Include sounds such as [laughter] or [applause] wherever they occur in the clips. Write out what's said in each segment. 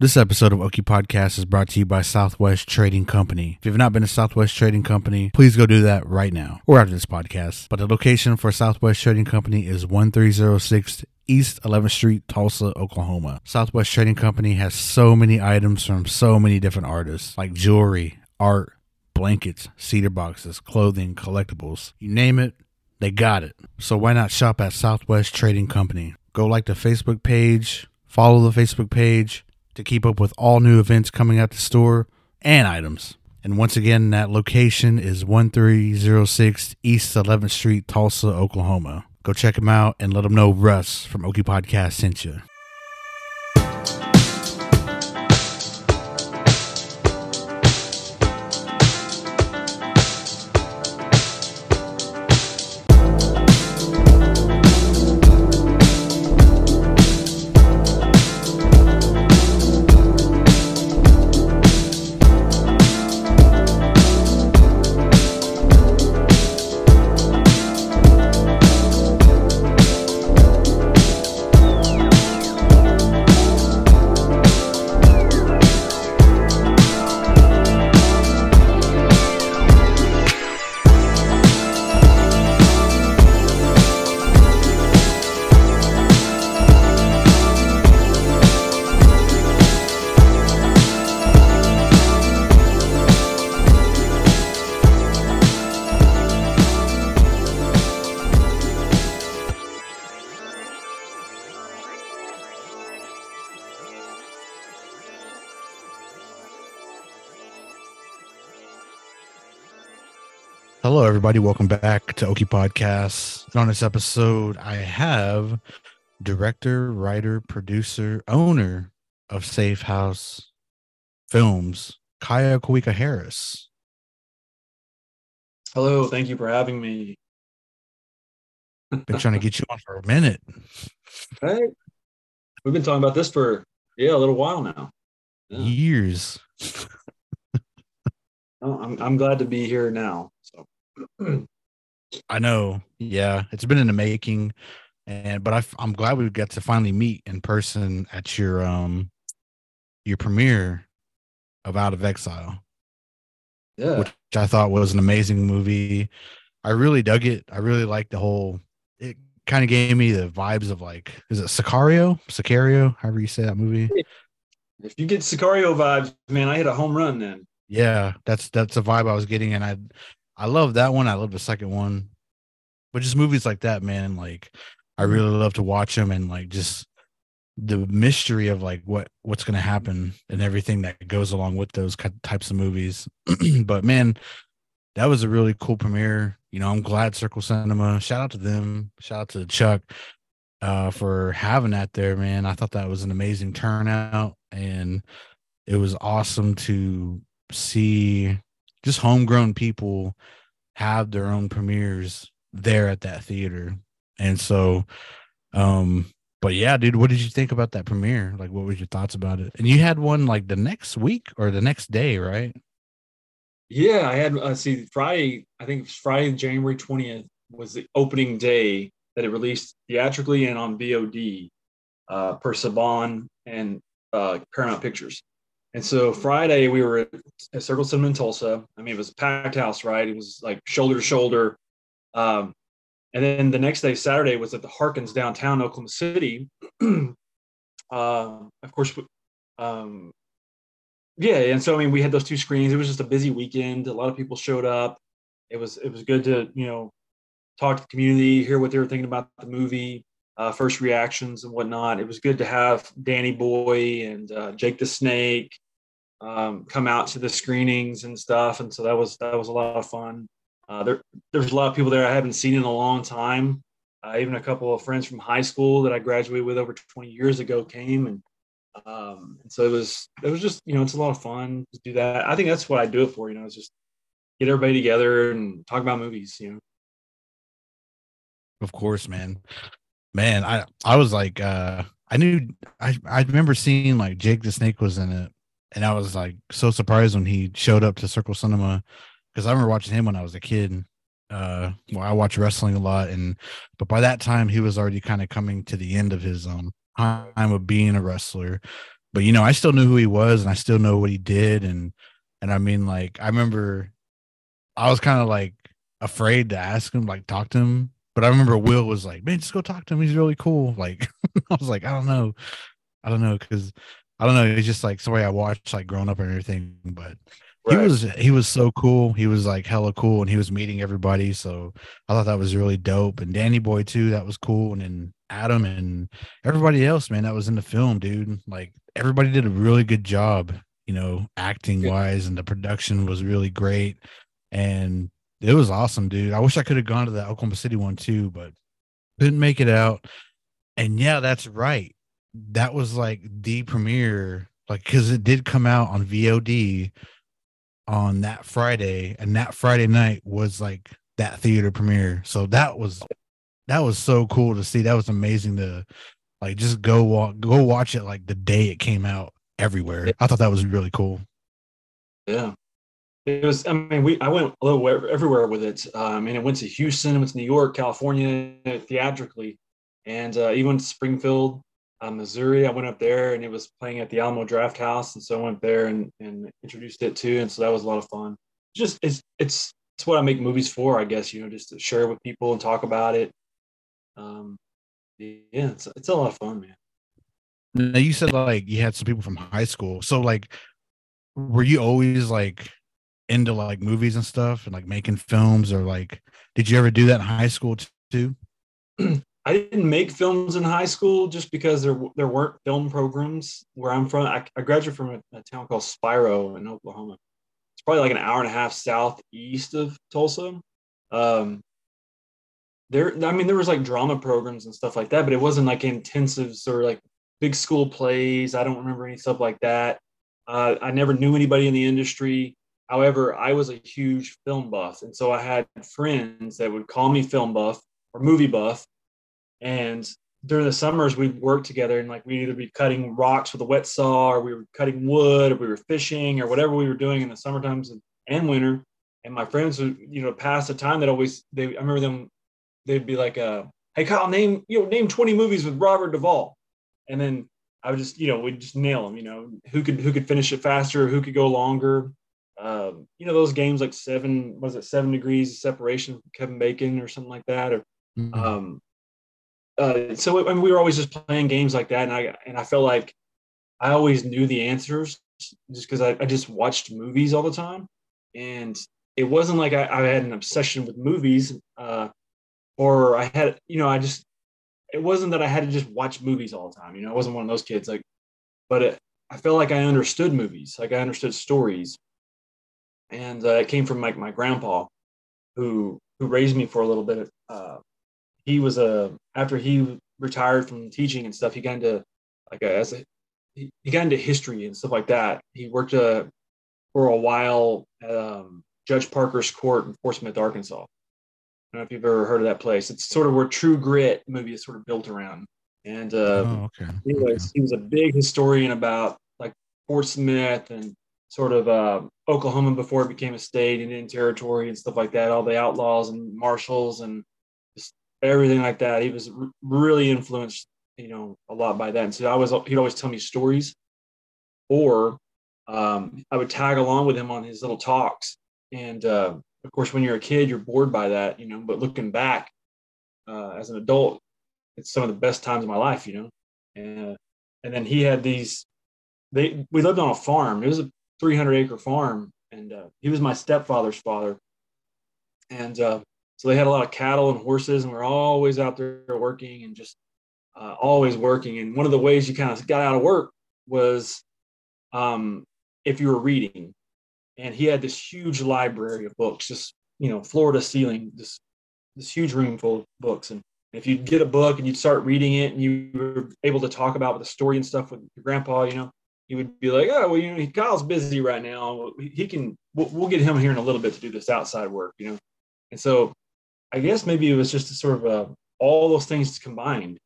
This episode of Okie Podcast is brought to you by Southwest Trading Company. If you've not been to Southwest Trading Company, please go do that right now or after this podcast. But the location for Southwest Trading Company is 1306 East 11th Street, Tulsa, Oklahoma. Southwest Trading Company has so many items from so many different artists like jewelry, art, blankets, cedar boxes, clothing, collectibles. You name it, they got it. So why not shop at Southwest Trading Company? Go like the Facebook page, follow the Facebook page to keep up with all new events coming out the store and items. And once again, that location is 1306 East 11th Street, Tulsa, Oklahoma. Go check them out and let them know Russ from Okie Podcast sent you. Hello, everybody. Welcome back to Okie Podcasts. And on this episode, I have director, writer, producer, owner of Safe House Films, Kyle Kauwika Harris. Hello, thank you for having me. Been trying to get you on for a minute. Hey, we've been talking about this for yeah a little while now. Yeah. Years. Oh, I'm I'm glad to be here now. So [clears throat] I know. Yeah, it's been in the making, and but I, I'm glad we got to finally meet in person at your um your premiere of Out of Exile, yeah, which I thought was an amazing movie. I really dug it. I really liked the whole. It kind of gave me the vibes of like, is it Sicario? Sicario, however you say that movie. if you get Sicario vibes, man, I hit a home run then. Yeah, that's that's a vibe I was getting, and I I love that one. I love the second one, but just movies like that, man. Like I really love to watch them, and like just the mystery of like what what's going to happen and everything that goes along with those types of movies. [clears throat] but man, that was a really cool premiere. You know, I'm glad Circle Cinema. Shout out to them. Shout out to Chuck uh, for having that there, man. I thought that was an amazing turnout, and it was awesome to see just homegrown people have their own premieres there at that theater. And so, um, but yeah, dude, what did you think about that premiere? Like, what was your thoughts about it? And you had one like the next week or the next day, right? Yeah, I had uh, see Friday. I think Friday, January twentieth, was the opening day that it released theatrically and on VOD uh, per Saban and uh, Paramount Pictures. And so Friday we were at Circle Cinema in Tulsa. I mean, it was a packed house, right? It was like shoulder to shoulder. Um, and then the next day, Saturday, was at the Harkins downtown Oklahoma City. [clears throat] uh, of course, um, yeah. And so I mean, we had those two screens. It was just a busy weekend. A lot of people showed up. It was it was good to you know talk to the community, hear what they were thinking about the movie uh, first reactions and whatnot. It was good to have Danny Boy and uh, Jake the Snake um, come out to the screenings and stuff, and so that was that was a lot of fun. Uh, there there's a lot of people there I haven't seen in a long time. Uh, even a couple of friends from high school that I graduated with over 20 years ago came, and um, and so it was it was just you know it's a lot of fun to do that. I think that's what I do it for. You know, it's just get everybody together and talk about movies. You know. Of course, man. Man, I I was like uh I knew I I remember seeing like Jake the Snake was in it and I was like so surprised when he showed up to Circle Cinema because I remember watching him when I was a kid. Uh well I watch wrestling a lot and but by that time he was already kind of coming to the end of his um time of being a wrestler. but you know, I still knew who he was and I still know what he did. And, and I mean, like, I remember I was kind of like afraid to ask him, like, talk to him. But I remember Will was like, man, just go talk to him. He's really cool. Like, [laughs] I was like, I don't know. I don't know. Cause I don't know. It's just like somebody I watched like growing up and everything. But he was he was so cool. He was like hella cool, and he was meeting everybody. So I thought that was really dope. And Danny Boy too, that was cool. And then Adam and everybody else, man, that was in the film, dude. Like everybody did a really good job, you know, acting wise, and the production was really great. And it was awesome, dude. I wish I could have gone to the Oklahoma City one too, but couldn't make it out. And yeah, that's right. That was like the premiere, like because it did come out on VOD on that Friday, and that Friday night was like that theater premiere. So that was that was so cool to see. That was amazing to like just go walk go watch it like the day it came out everywhere. I thought that was really cool. Yeah. It was, I mean, we, I went a little everywhere with it. Um, and it went to Houston, it went to New York, California theatrically, and uh, even Springfield, uh, Missouri. I went up there and it was playing at the Alamo Drafthouse, and so I went there and, and introduced it too, and so that was a lot of fun. Just it's it's it's what I make movies for, I guess. You know, just to share with people and talk about it. Um, yeah, it's it's a lot of fun, man. Now you said like you had some people from high school, so like, were you always like into like movies and stuff and like making films, or like, did you ever do that in high school too? [clears throat] I didn't make films in high school just because there there weren't film programs where I'm from. I, I graduated from a, a, town called Spiro in Oklahoma. It's probably like an hour and a half southeast of Tulsa. Um, there, I mean, there was like drama programs and stuff like that, but it wasn't like intensives or like big school plays. I don't remember any stuff like that. Uh, I never knew anybody in the industry. However, I was a huge film buff, and so I had friends that would call me film buff or movie buff and during the summers, we'd work together and like we'd either be cutting rocks with a wet saw or we were cutting wood or we were fishing or whatever we were doing in the summer times and, and winter. And my friends would, you know, pass the time that always, they, I remember them, they'd be like, uh, Hey Kyle, name, you know, name 20 movies with Robert Duvall. And then I would just, you know, we'd just nail them, you know, who could, who could finish it faster, who could go longer. Um, you know, those games like seven, was it seven degrees of separation Kevin Bacon or something like that? Or, mm-hmm. um, uh, so I mean, we were always just playing games like that, and I and I felt like I always knew the answers just because I, I, just watched movies all the time, and it wasn't like I, I had an obsession with movies, uh, or I had you know I just it wasn't that I had to just watch movies all the time. You know, I wasn't one of those kids like, but it, I felt like I understood movies, like I understood stories, and uh, it came from like my grandpa, who who raised me for a little bit. Uh, he was a after he retired from teaching and stuff, he got into like a, as a he, he got into history and stuff like that. He worked uh, for a while at um, Judge Parker's Court in Fort Smith, Arkansas. I don't know if you've ever heard of that place. It's sort of where True Grit movie is sort of built around. And uh, oh, okay. he was okay. he was a big historian about like Fort Smith and sort of uh, Oklahoma before it became a state and in territory and stuff like that. All the outlaws and marshals and everything like that. He was really influenced, you know, a lot by that. And so I was, he'd always tell me stories, or um, I would tag along with him on his little talks. And uh, of course, when you're a kid, you're bored by that, you know. But looking back uh, as an adult, it's some of the best times of my life, you know. And and then he had these. They we lived on a farm. It was a 300 acre farm, and uh, he was my stepfather's father. And uh, so they had a lot of cattle and horses, and we are always out there working and just uh, always working. And one of the ways you kind of got out of work was um, if you were reading. And he had this huge library of books, just you know, floor to ceiling, this this huge room full of books. And if you'd get a book and you'd start reading it, and you were able to talk about the story and stuff with your grandpa, you know, he would be like, "Oh, well, you know, Kyle's busy right now. He can. We'll, we'll get him here in a little bit to do this outside work, you know." And so I guess maybe it was just sort of a, all those things combined,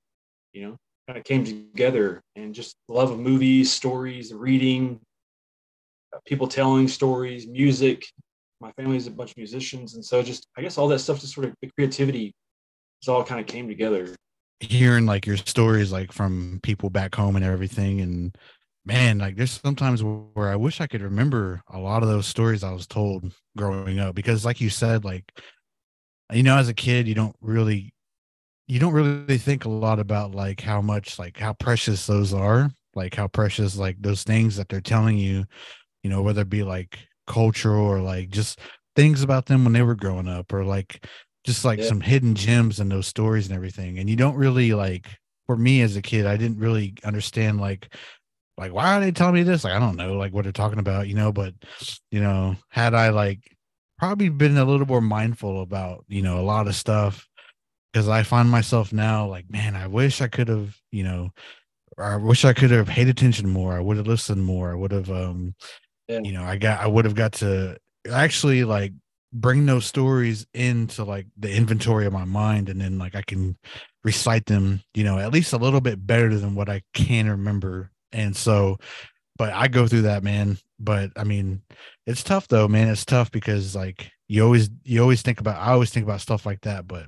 you know, kind of came together and just love of movies, stories, reading, uh, people telling stories, music. My family's a bunch of musicians. And so just, I guess all that stuff, just sort of the creativity, just all kind of came together. Hearing like your stories, like from people back home and everything. And man, like there's sometimes where I wish I could remember a lot of those stories I was told growing up because, like you said, like you know, as a kid, you don't really you don't really think a lot about like how much like how precious those are, like how precious like those things that they're telling you, you know, whether it be like cultural or like just things about them when they were growing up or like just like yeah. some hidden gems in those stories and everything. And you don't really like for me as a kid, I didn't really understand like like why are they telling me this? Like I don't know like what they're talking about, you know, but you know, had I like probably been a little more mindful about, you know, a lot of stuff because I find myself now like, man, I wish I could have, you know, I wish I could have paid attention more. I would have listened more. I would have um yeah. you know, I got I would have got to actually like bring those stories into like the inventory of my mind and then like I can recite them, you know, at least a little bit better than what I can remember. And so, but I go through that, man. But I mean, it's tough though, man. It's tough because like you always, you always think about, I always think about stuff like that. But,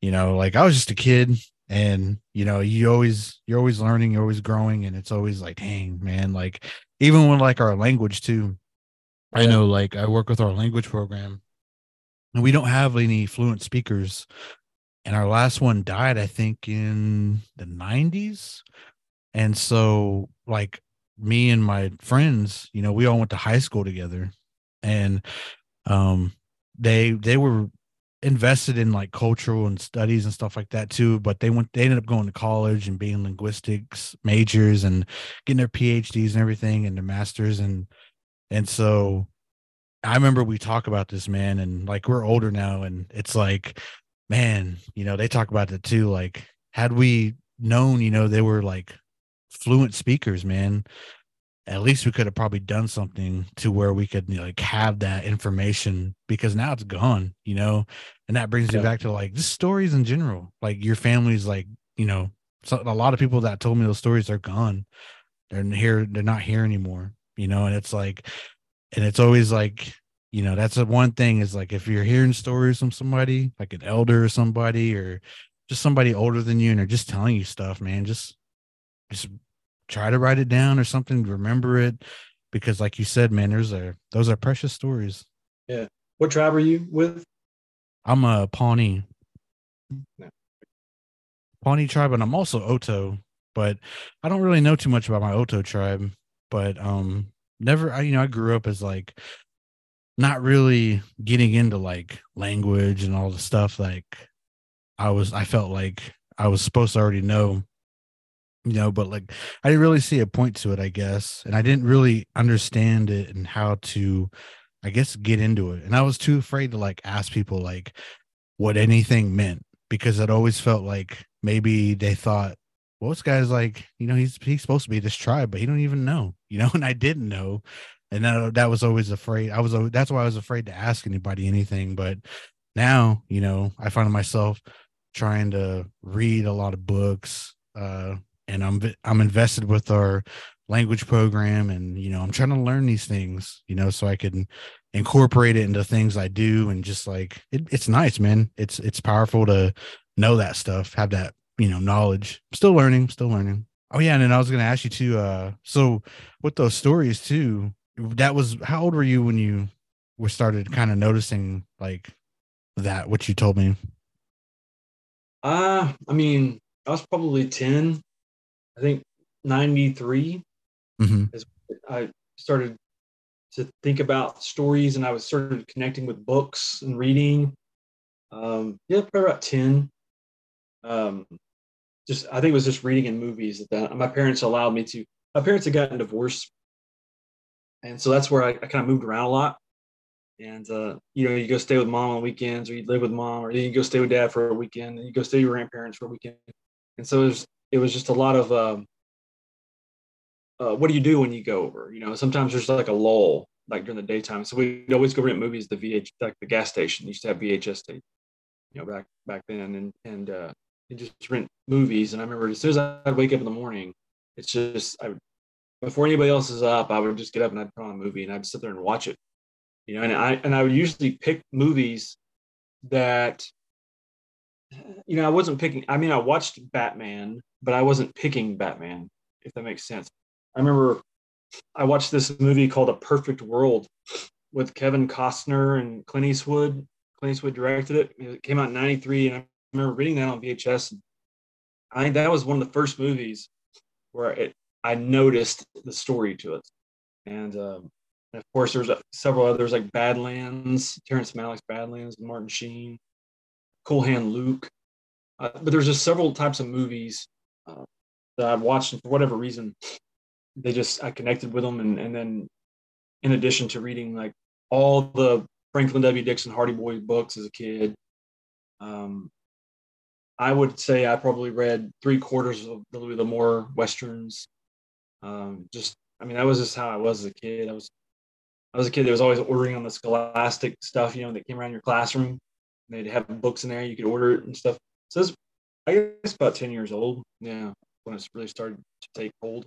you know, like I was just a kid and, you know, you always, you're always learning, you're always growing. And it's always like, dang, man, like even when like our language too, I know like I work with our language program and we don't have any fluent speakers. And our last one died, I think, in the 90s. And so, like, me and my friends, you know, we all went to high school together. And um they they were invested in like cultural and studies and stuff like that too but they went they ended up going to college and being linguistics majors and getting their phds and everything and their masters and and so I remember we talk about this, man, and like we're older now, and it's like, man, you know, they talk about it too. Like, had we known, you know, they were like fluent speakers, man, at least we could have probably done something to where we could you know, like have that information because now it's gone, you know, and that brings yeah. me back to like just stories in general. Like your family's like, you know, so a lot of people that told me those stories are gone. They're here, they're not here anymore, you know, and it's like and it's always like you know that's the one thing is like if you're hearing stories from somebody like an elder or somebody or just somebody older than you and they're just telling you stuff man just just try to write it down or something remember it because like you said man there's a those are precious stories. Yeah. What tribe are you with? I'm a pawnee. No. pawnee tribe and i'm also Otoe but i don't really know too much about my Otoe tribe but um never I you know I grew up as like not really getting into like language and all the stuff like I was I felt like I was supposed to already know you know but like I didn't really see a point to it I guess and I didn't really understand it and how to I guess get into it and I was too afraid to like ask people like what anything meant because it always felt like maybe they thought well, this guy's like, you know, he's he's supposed to be this tribe, but he don't even know, [laughs] you know, and I didn't know. And that, that was always afraid. I was that's why I was afraid to ask anybody anything. But now, you know, I find myself trying to read a lot of books, uh, and I'm I'm invested with our language program, and you know, I'm trying to learn these things, you know, so I can incorporate it into things I do, and just like it, it's nice, man. It's it's powerful to know that stuff, have that you know knowledge. Still learning still learning. Oh yeah and then i was going to ask you too uh so with those stories too that was how old were you when you were started kind of noticing like that what you told me? Uh i mean i was probably 10 i think 93 mm-hmm. as i started to think about stories and i was started connecting with books and reading um yeah probably about 10 um just I think it was just reading in movies that my parents allowed me to. My parents had gotten divorced, and so that's where I, I kind of moved around a lot. And uh, you know, you go stay with mom on weekends, or you live with mom, or then you go stay with dad for a weekend, and you go stay with your grandparents for a weekend. And so it was it was just a lot of um, uh, what do you do when you go over? You know, sometimes there's like a lull, like during the daytime. So we'd always go rent movies. The VH, like the gas station used to have VHS tape, you know, back back then, and and uh, just rent movies. And I remember as soon as I'd wake up in the morning, it's just I would before anybody else is up, I would just get up and I'd put on a movie and I'd sit there and watch it. You know, and I and I would usually pick movies that you know, I wasn't picking I mean I watched Batman, but I wasn't picking Batman, if that makes sense. I remember I watched this movie called A Perfect World with Kevin Costner and Clint Eastwood. Clint Eastwood directed it. It came out in '93, and I remember reading that on VHS. I think that was one of the first movies where it, I noticed the story to it, and, um, and of course there's several others like Badlands, Terrence Malick's Badlands, Martin Sheen, Cool Hand Luke. Uh, but there's just several types of movies uh, that I've watched, and for whatever reason, they just I connected with them, and and then in addition to reading like all the Franklin W. Dixon Hardy Boys books as a kid, um, I would say I probably read three quarters of the Louis L'Amour westerns. Um, just I mean that was just how I was as a kid. I was I was a kid that was always ordering on the Scholastic stuff, you know, that came around your classroom. They'd have books in there, you could order it and stuff. So was, I guess about 10 years old. Yeah, when it's really started to take hold.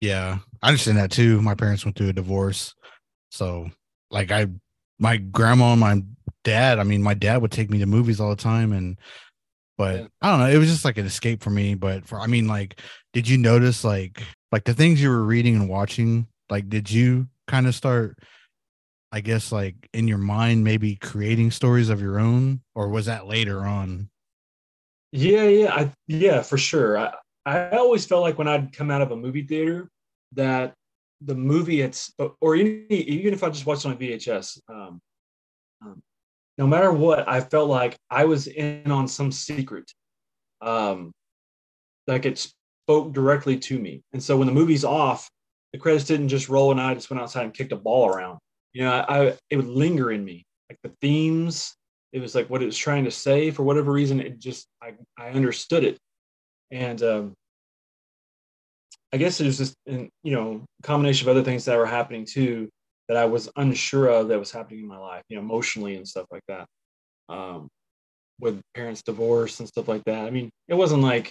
Yeah, I understand that too. My parents went through a divorce. So, like, I, my grandma and my dad, I mean, my dad would take me to movies all the time. And, but yeah. I don't know, it was just like an escape for me. But for, I mean, like, did you notice, like, like the things you were reading and watching, like, did you kind of start, I guess, like in your mind, maybe creating stories of your own, or was that later on? Yeah, yeah, I, yeah, for sure. I, I always felt like when I'd come out of a movie theater that the movie it's or even, even if I just watched it on VHS, um, um, no matter what, I felt like I was in on some secret. Um, like it spoke directly to me. And so when the movie's off, the credits didn't just roll and I just went outside and kicked a ball around. You know, I, I it would linger in me. Like the themes, it was like what it was trying to say for whatever reason, it just I, I understood it and um, I guess it was just in you know combination of other things that were happening too that I was unsure of that was happening in my life, you know, emotionally and stuff like that. Um, with parents' divorce and stuff like that. I mean, it wasn't like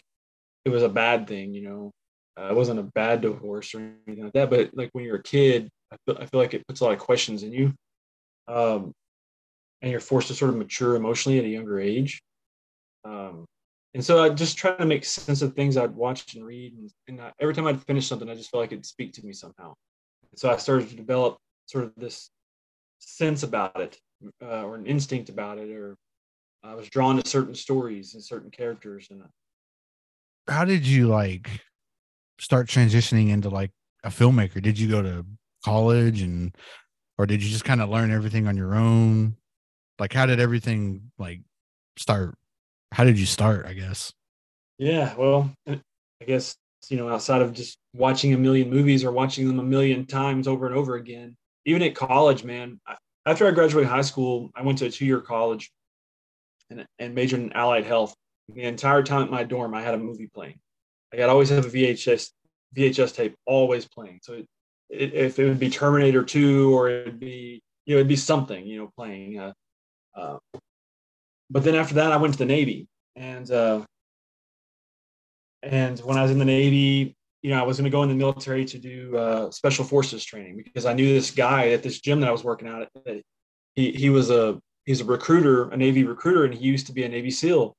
it was a bad thing, you know. Uh, it wasn't a bad divorce or anything like that. But like when you're a kid, I feel, I feel like it puts a lot of questions in you, um, and you're forced to sort of mature emotionally at a younger age. Um, and so I just try to make sense of things I'd watch and read, and, and I, every time I'd finish something, I just felt like it'd speak to me somehow. And so I started to develop sort of this sense about it, uh, or an instinct about it, or I was drawn to certain stories and certain characters. And uh, how did you like start transitioning into like a filmmaker? Did you go to college and, or did you just kind of learn everything on your own? Like, how did everything like start? how did you start? I guess. Yeah, well, I guess you know outside of just watching a million movies or watching them a million times over and over again. Even at college, man. After I graduated high school, I went to a two-year college and, and majored in allied health. The entire time at my dorm, I had a movie playing. I got always have a VHS VHS tape always playing. So it, it, if it would be Terminator 2 or it'd be you know it'd be something you know playing. Uh, uh, but then after that, I went to the Navy, and uh, and when I was in the Navy, you know, I was going to go in the military to do uh, special forces training because I knew this guy at this gym that I was working out at. He he was a he's a recruiter, a Navy recruiter, and he used to be a Navy SEAL.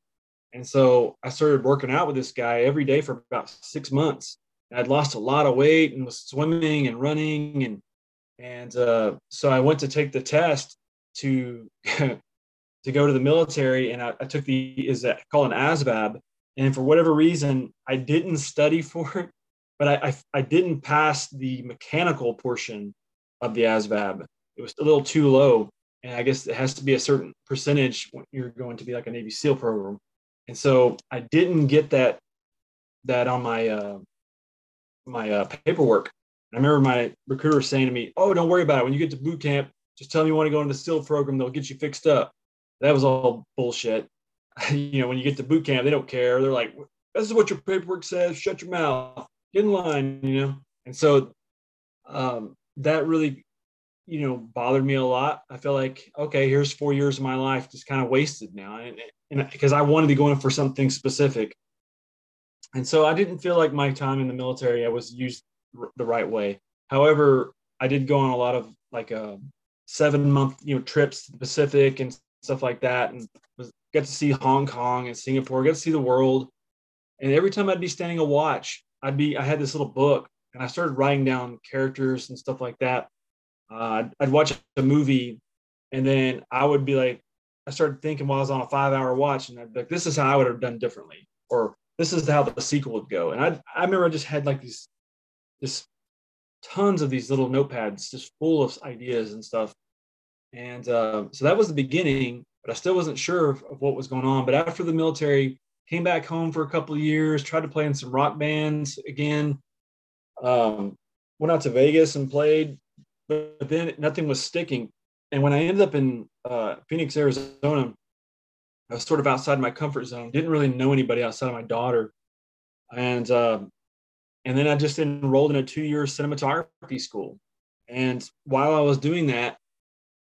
And so I started working out with this guy every day for about six months. I'd lost a lot of weight and was swimming and running and and uh, so I went to take the test to [laughs] to go to the military, and I, I took the is that called an ASVAB, and for whatever reason, I didn't study [laughs] for it, but I, I, I didn't pass the mechanical portion of the ASVAB. It was a little too low, and I guess it has to be a certain percentage when you're going to be like a Navy SEAL program, and so I didn't get that that on my uh, my uh, paperwork. I remember my recruiter saying to me, "Oh, don't worry about it. When you get to boot camp, just tell them you want to go into the SEAL program. They'll get you fixed up." that was all bullshit. [laughs] you know, when you get to boot camp, they don't care. They're like, this is what your paperwork says. Shut your mouth. Get in line, you know? And so um, that really, you know, bothered me a lot. I felt like, okay, here's four years of my life just kind of wasted now. And, because I wanted to go in for something specific. And so I didn't feel like my time in the military, I was used the right way. However, I did go on a lot of like uh, seven month, you know, trips to the Pacific and stuff like that, and was got to see Hong Kong and Singapore, got to see the world. And every time I'd be standing a watch, I'd be I had this little book, and I started writing down characters and stuff like that. Uh, I'd, I'd watch a movie, and then I would be like, I started thinking while I was on a five-hour watch, and I'd be like, "This is how I would have done differently," or "This is how the sequel would go." And I, I remember I just had like these, just tons of these little notepads, just full of ideas and stuff. And uh, so that was the beginning, but I still wasn't sure of, of, what was going on. But after the military, came back home for a couple of years, tried to play in some rock bands again. Um, went out to Vegas and played, but, then nothing was sticking. And when I ended up in uh, Phoenix, Arizona, I was sort of outside my comfort zone. Didn't really know anybody outside of my daughter, and uh, and then I just enrolled in a two-year cinematography school. And while I was doing that,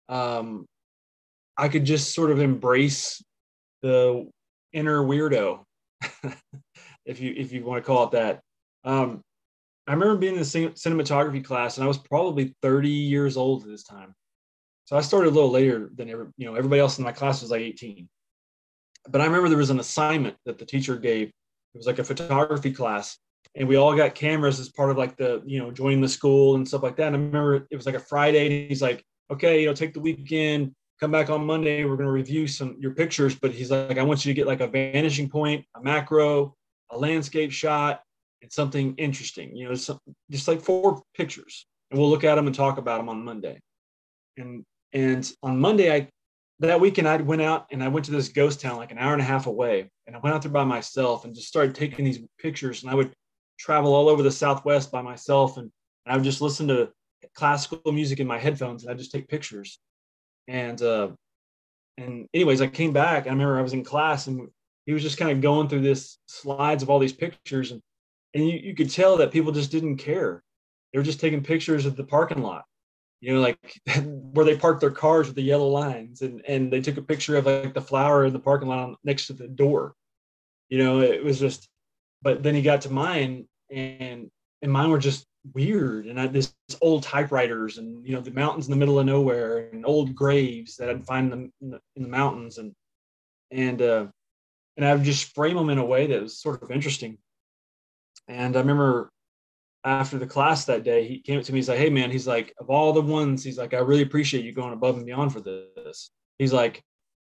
um, I could just sort of embrace the inner weirdo, [laughs] if you if you want to call it that. Um, I remember being in the cinematography class, and I was probably 30 years old at this time. So I started a little later than every, you know everybody else in my class was like 18. But I remember there was an assignment that the teacher gave. It was like a photography class, and we all got cameras as part of like the you know joining the school and stuff like that. And I remember it was like a Friday, and he's like, "Okay, you know, take the weekend, come back on Monday. We're going to review some your pictures." But he's like, "I want you to get like a vanishing point, a macro, a landscape shot, and something interesting. You know, some, just like four pictures, and we'll look at them and talk about them on Monday." And and on Monday, I that weekend I went out and I went to this ghost town like an hour and a half away, and I went out there by myself and just started taking these pictures. And I would travel all over the Southwest by myself, and, and I would just listen to classical music in my headphones, and I just take pictures. And uh, and anyways, I came back. I remember I was in class, and he was just kind of going through this slides of all these pictures, and and you, you could tell that people just didn't care. They were just taking pictures of the parking lot, you know, like [laughs] where they parked their cars with the yellow lines, and and they took a picture of like the flower in the parking lot next to the door. You know, it was just. But then he got to mine, and and mine were just weird and I, this old typewriters and you know the mountains in the middle of nowhere and old graves that I'd find them in the, in the mountains and and uh, and I would just frame them in a way that was sort of interesting. And I remember after the class that day, he came up to me. He's like, "Hey man," he's like, "Of all the ones, he's like, I really appreciate you going above and beyond for this." He's like,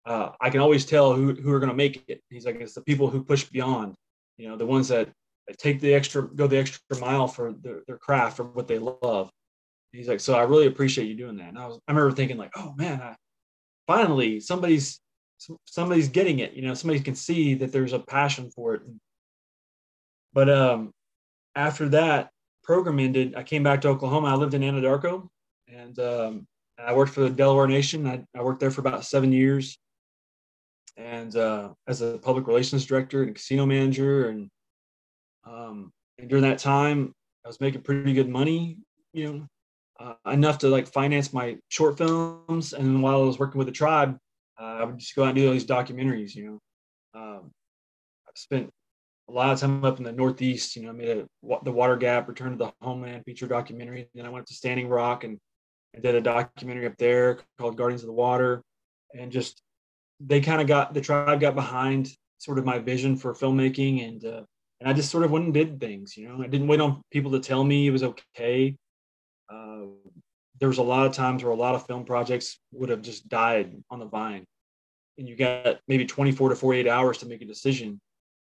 uh, "I can always tell who who are going to make it." He's like, "It's the people who push beyond, you know, the ones that take the extra, go the extra mile for their, their craft or what they love. He's like, so I really appreciate you doing that. And I was, I remember thinking like, oh man, I, finally somebody's, somebody's getting it. You know, somebody can see that there's a passion for it. But um, after that program ended, I came back to Oklahoma. I lived in Anadarko, and um, I worked for the Delaware Nation. I, I worked there for about seven years, and uh, as a public relations director and casino manager, and um, and during that time, I was making pretty good money, you know, uh, enough to like finance my short films. And while I was working with the tribe, uh, I would just go out and do all these documentaries, you know. Um, I spent a lot of time up in the Northeast, you know, I made a, the Water Gap, Return to the Homeland feature documentary. And Then I went up to Standing Rock and, and did a documentary up there called Guardians of the Water. And just, they kind of got, the tribe got behind sort of my vision for filmmaking and, uh, and I just sort of went and did things. You know, I didn't wait on people to tell me it was okay. Uh, there was a lot of times where a lot of film projects would have just died on the vine, and you got maybe 24 to 48 hours to make a decision.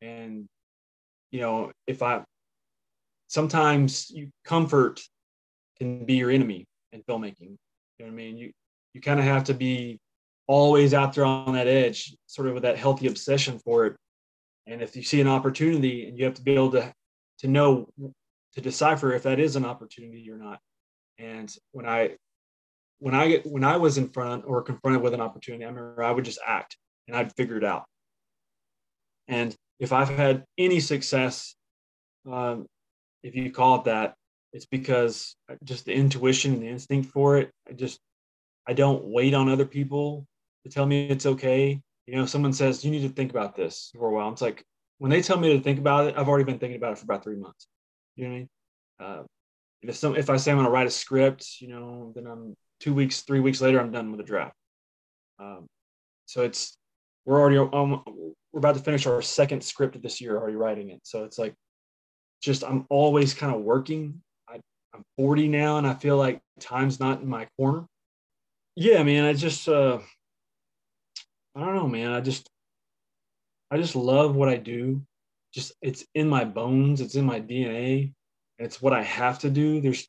And you know, if I sometimes you comfort can be your enemy in filmmaking. You know what I mean? You you kind of have to be always out there on that edge, sort of with that healthy obsession for it. And if you see an opportunity and you have to be able to to know to decipher if that is an opportunity or not. And when i when i get when i was in front or confronted with an opportunity i remember i would just act and i'd figure it out. And if i've had any success um, if you call it that it's because just the intuition and the instinct for it. I just i don't wait on other people to tell me it's okay you know, someone says you need to think about this for a while. It's like when they tell me to think about it, I've already been thinking about it for about three months. You know what I mean? Uh, if some if I say I'm going to write a script, you know, then I'm two weeks, three weeks later, I'm done with the draft. Um, so it's we're already um, we're about to finish our second script this year, already writing it. So it's like just I'm always kind of working I'm 40 now and I feel like time's not in my corner. Yeah, man, I just uh I don't know, man. I just I just love what I do. Just it's in my bones, it's in my DNA, and it's what I have to do. There's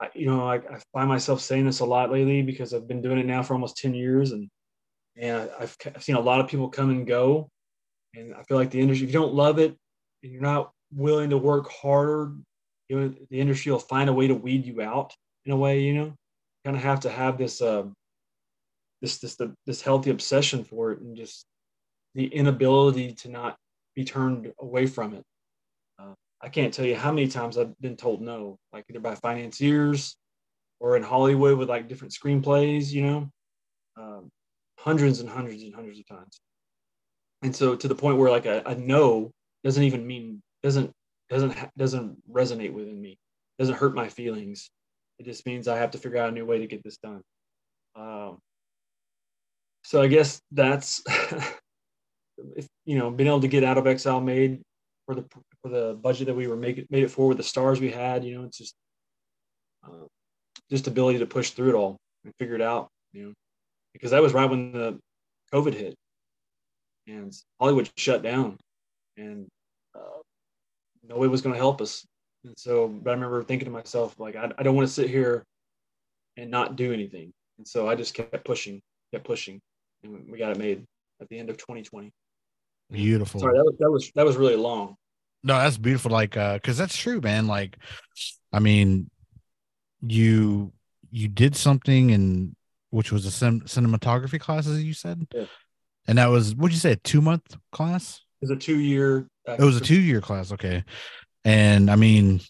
I, you know, I, I find myself saying this a lot lately because I've been doing it now for almost 10 years and and I've, I've seen a lot of people come and go and I feel like the industry if you don't love it and you're not willing to work harder you know the industry will find a way to weed you out in a way you know kind of have to have this uh, this this the, this healthy obsession for it and just the inability to not be turned away from it. Uh, i can't tell you how many times i've been told no like either by financiers or in hollywood with like different screenplays you know um, hundreds and hundreds and hundreds of times. And so to the point where like a, a no doesn't even mean doesn't doesn't doesn't resonate within me doesn't hurt my feelings. It just means i have to figure out a new way to get this done. Um, so i guess that's [laughs] if you know being able to get out of exile made for the for the budget that we were making made it for with the stars we had you know it's just uh, just ability to push through it all and figure it out you know because that was right when the covid hit and hollywood shut down and uh, nobody was going to help us. And so, but I remember thinking to myself, like, I, I don't want to sit here and not do anything. And so I just kept pushing, kept pushing, we got it made at the end of 2020. Beautiful. Sorry, that was that was that was really long. No, that's beautiful. Like, uh, because that's true, man. Like, I mean, you you did something, and which was a cin- cinematography class, as you said, yeah. and that was what'd you say, a two month class? It was a two year it was a two year class, okay. And I mean,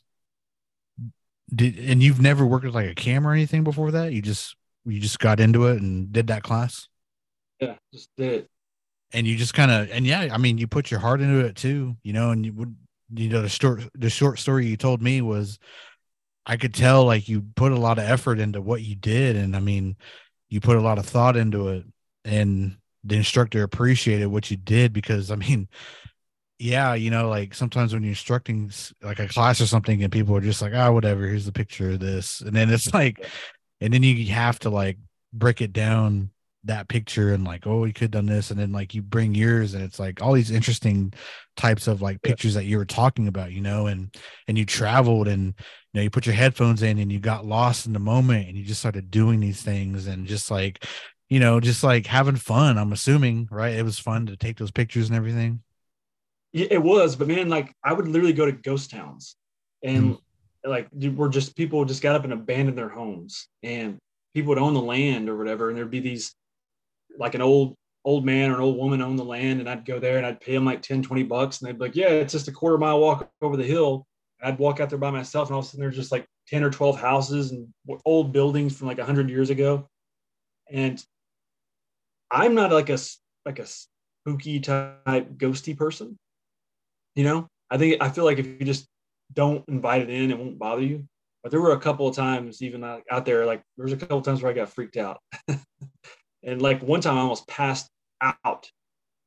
did and you've never worked with like a camera or anything before that? You just you just got into it and did that class? Yeah, just did it. And you just kind of and yeah, I mean, you put your heart into it too, you know. And you would, you know, the short the short story you told me was, I could tell like you put a lot of effort into what you did, and I mean, you put a lot of thought into it, and the instructor appreciated what you did because I mean, yeah, you know, like sometimes when you're instructing like a class or something, and people are just like, oh, whatever, here's the picture of this, and then it's like, and then you have to like break it down that picture and like, oh, you could have done this, and then like you bring yours, and it's like all these interesting types of like pictures that you were talking about, you know, and and you traveled and you know you put your headphones in and you got lost in the moment and you just started doing these things and just like you know just like having fun i'm assuming right it was fun to take those pictures and everything yeah, it was, but man, like I would literally go to ghost towns and mm. like we're just people just got up and abandoned their homes and people would own the land or whatever. And there'd be these like an old, old man or an old woman own the land. And I'd go there and I'd pay them like 10, 20 bucks. And they'd be like, yeah, it's just a quarter mile walk over the hill. And I'd walk out there by myself and all of a sudden there's just like 10 or 12 houses and old buildings from like a hundred years ago. And I'm not like a, like a spooky type ghosty person. You know, I think I feel like if you just don't invite it in, it won't bother you. But there were a couple of times, even out there, like there was a couple of times where I got freaked out, [laughs] and like one time I almost passed out.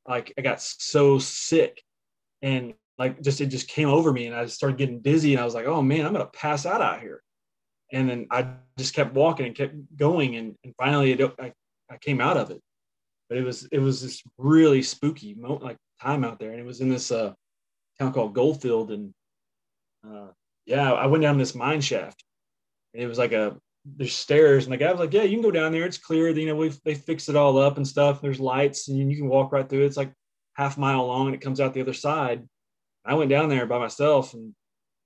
Like I got so sick, and like just it just came over me, and I started getting dizzy, and I was like, oh man, I'm gonna pass out out here. And then I just kept walking and kept going, and, and finally it, I, I came out of it. But it was it was this really spooky moment, like time out there, and it was in this uh town called Goldfield, and uh, yeah, I went down this mine shaft, and it was like a there's stairs, and the guy was like, "Yeah, you can go down there. It's clear. You know, we've they fixed it all up and stuff. There's lights, and you can walk right through. It's like half mile long, and it comes out the other side." I went down there by myself, and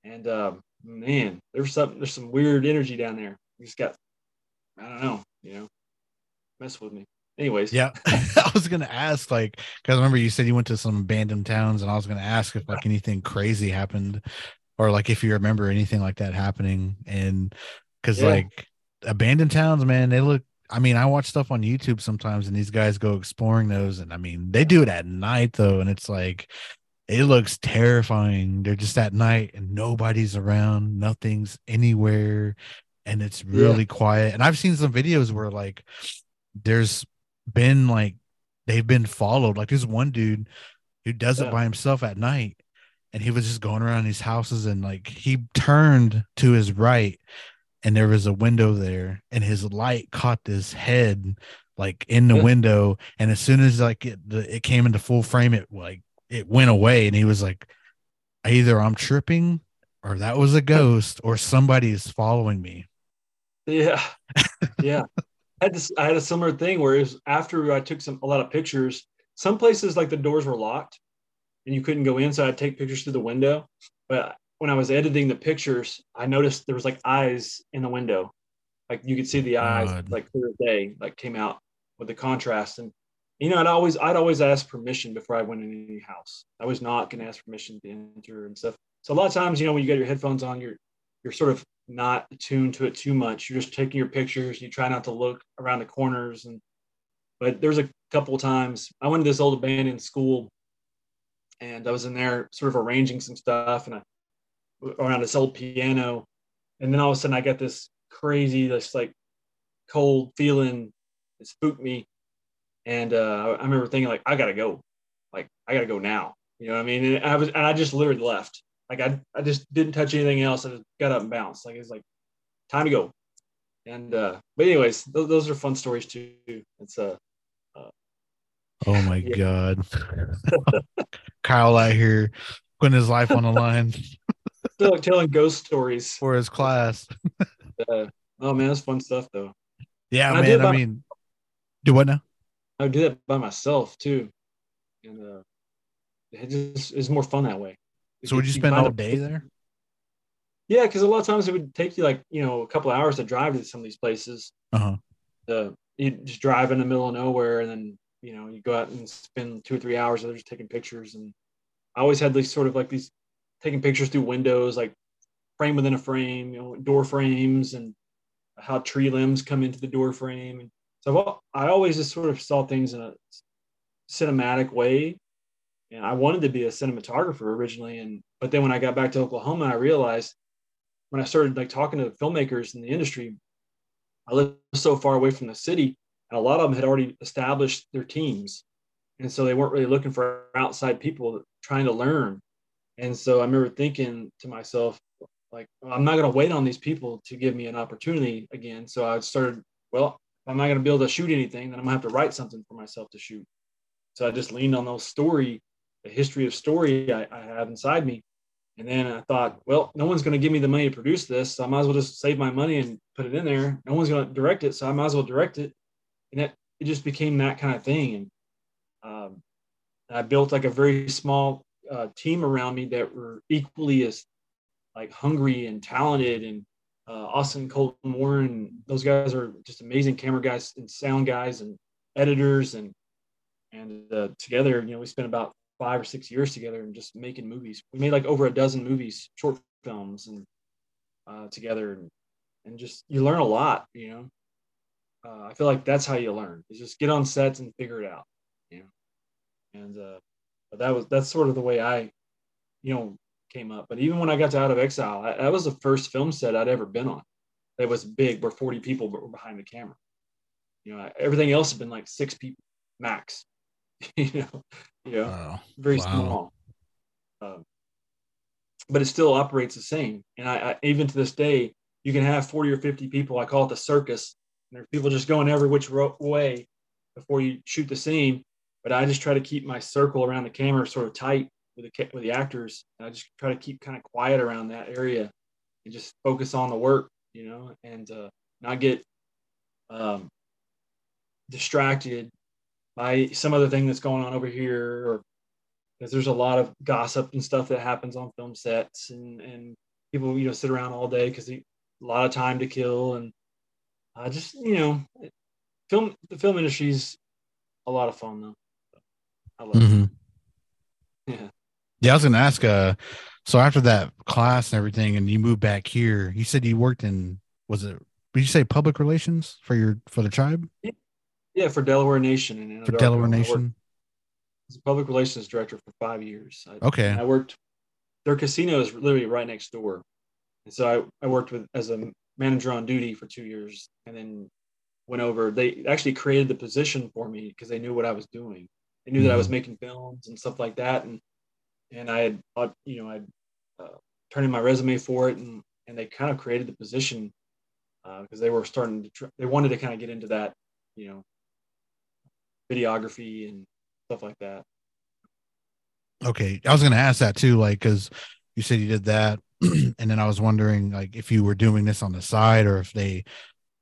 and uh, man, there's some there's some weird energy down there. You just got, I don't know, you know, mess with me anyways yeah [laughs] i was gonna ask like because remember you said you went to some abandoned towns and i was gonna ask if like anything crazy happened or like if you remember anything like that happening and because yeah. like abandoned towns man they look i mean i watch stuff on youtube sometimes and these guys go exploring those and i mean they do it at night though and it's like it looks terrifying they're just at night and nobody's around nothing's anywhere and it's really yeah. quiet and i've seen some videos where like there's been like they've been followed. Like there's one dude who does yeah. it by himself at night, and he was just going around these houses and like he turned to his right and there was a window there and his light caught this head like in the Yeah. window and as soon as like it the, it came into full frame it like it went away and he was like either i'm tripping or that was a ghost or somebody is following me Yeah, [laughs] yeah. I had this. I had a similar thing where it was after I took some a lot of pictures. Some places like the doors were locked, and you couldn't go in, so I'd take pictures through the window. But when I was editing the pictures, I noticed there was like eyes in the window, like you could see the eyes God. like clear as day, like came out with the contrast. And you know, I'd always I'd always ask permission before I went in any house. I was not going to ask permission to enter and stuff. So a lot of times, you know, when you got your headphones on, you're you're sort of not attuned to it too much. You're just taking your pictures. You try not to look around the corners. And but there's a couple of times I went to this old abandoned school, and I was in there sort of arranging some stuff, and I around this old piano, and then all of a sudden I got this crazy, this like cold feeling. It spooked me, and uh, I remember thinking like I gotta go, like I gotta go now. You know what I mean? And I was, and I just literally left. Like I, I just didn't touch anything else. I just got up and bounced. Like it's like time to go. And uh, but anyways, those, those are fun stories too. It's uh, oh my Yeah. god [laughs] kyle out here putting his life on the line [laughs] still like telling ghost stories. for his class [laughs] Uh, oh man, that's fun stuff though. yeah And I man i about- mean do what now I would do that by myself too, and uh, it just is more fun that way. so would you spend all day there Yeah, because a lot of times it would take you like you know a couple hours to drive to some of these places. uh-huh Uh, you just drive in the middle of nowhere, and then you know you go out and spend two or three hours there just taking pictures. And I always had these sort of like these taking pictures through windows, like frame within a frame, you know, door frames, and how tree limbs come into the door frame. And so I've I always just sort of saw things in a cinematic way. And I wanted to be a cinematographer originally, and but then when I got back to Oklahoma, I realized when I started like talking to filmmakers in the industry, I lived so far away from the city, and a lot of them had already established their teams, and so they weren't really looking for outside people trying to learn. And so I remember thinking to myself, like, I'm not going to wait on these people to give me an opportunity again. So I started, well, I'm not going to be able to shoot anything, then I'm going to have to write something for myself to shoot. So I just leaned on those story, the history of story I, I have inside me. And then I thought, well, no one's going to give me the money to produce this. So I might as well just save my money and put it in there. No one's going to direct it. So I might as well direct it. And that, it just became that kind of thing. And um, I built like a very small uh, team around me that were equally as like hungry and talented and uh, Austin Colton Warren. Those guys are just amazing camera guys and sound guys and editors and and uh, together, you know, we spent about five or six years together and just making movies. We made like over a dozen movies, short films, and uh, together, and, and just you learn a lot. You know, uh, I feel like that's how you learn. Is just get on sets and figure it out. You know, and uh, but that was that's sort of the way I, you know, came up. But even when I got to Out of Exile, I, that was the first film set I'd ever been on. That was big, where 40 people were behind the camera. You know, everything else had been like six people max. [laughs] you know, you know, Oh, very Wow. small. Um, but it still operates the same. And I, I even to this day, you can have 40 or 50 people. I call it the circus. And there's people just going every which ro- way before you shoot the scene. But I just try to keep my circle around the camera sort of tight with the with the actors. And I just try to keep kind of quiet around that area and just focus on the work, you know, and uh, not get um, distracted by some other thing that's going on over here or because there's a lot of gossip and stuff that happens on film sets and, and people you know sit around all day because a lot of time to kill and I just you know film the film industry's a lot of fun though I love mhm. it yeah Yeah, I was gonna ask. Uh, so after that class and everything, and you moved back here, you said you worked in was it? Did you say public relations for your for the tribe yeah for Delaware Nation and for Delaware Nation? as a public relations director for five years I, Okay, I worked their casino is literally right next door. And so I, I worked with as a manager on duty for two years and then went over. They actually created the position for me because they knew what I was doing. They knew that I was Mhm. making films and stuff like that. And and I had, uh, you know, I uh, turned in my resume for it, and and they kind of created the position because uh, they were starting to, tr- they wanted to kind of get into that, you know, videography and stuff like that. Okay, I was going to ask that too, like because you said you did that, [clears throat] and then I was wondering like if you were doing this on the side or if they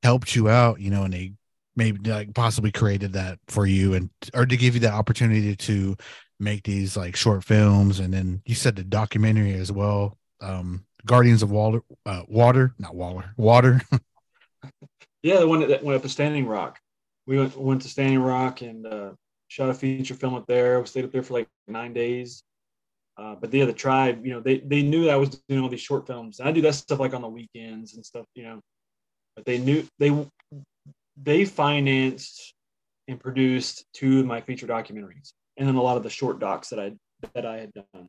helped you out, you know, and they maybe like possibly created that for you and or to give you the opportunity to make these like short films. And then you said the documentary as well um guardians of water uh, water not water water. [laughs] Yeah the one that went up to standing rock. We went went to standing rock and uh shot a feature film up there. We stayed up there for like nine days. Uh, but the other tribe you know they they knew i was doing all these short films. And i do that stuff like on the weekends and stuff you know. But they knew they they financed and produced two of my feature documentaries and then a lot of the short docs that I that I had done,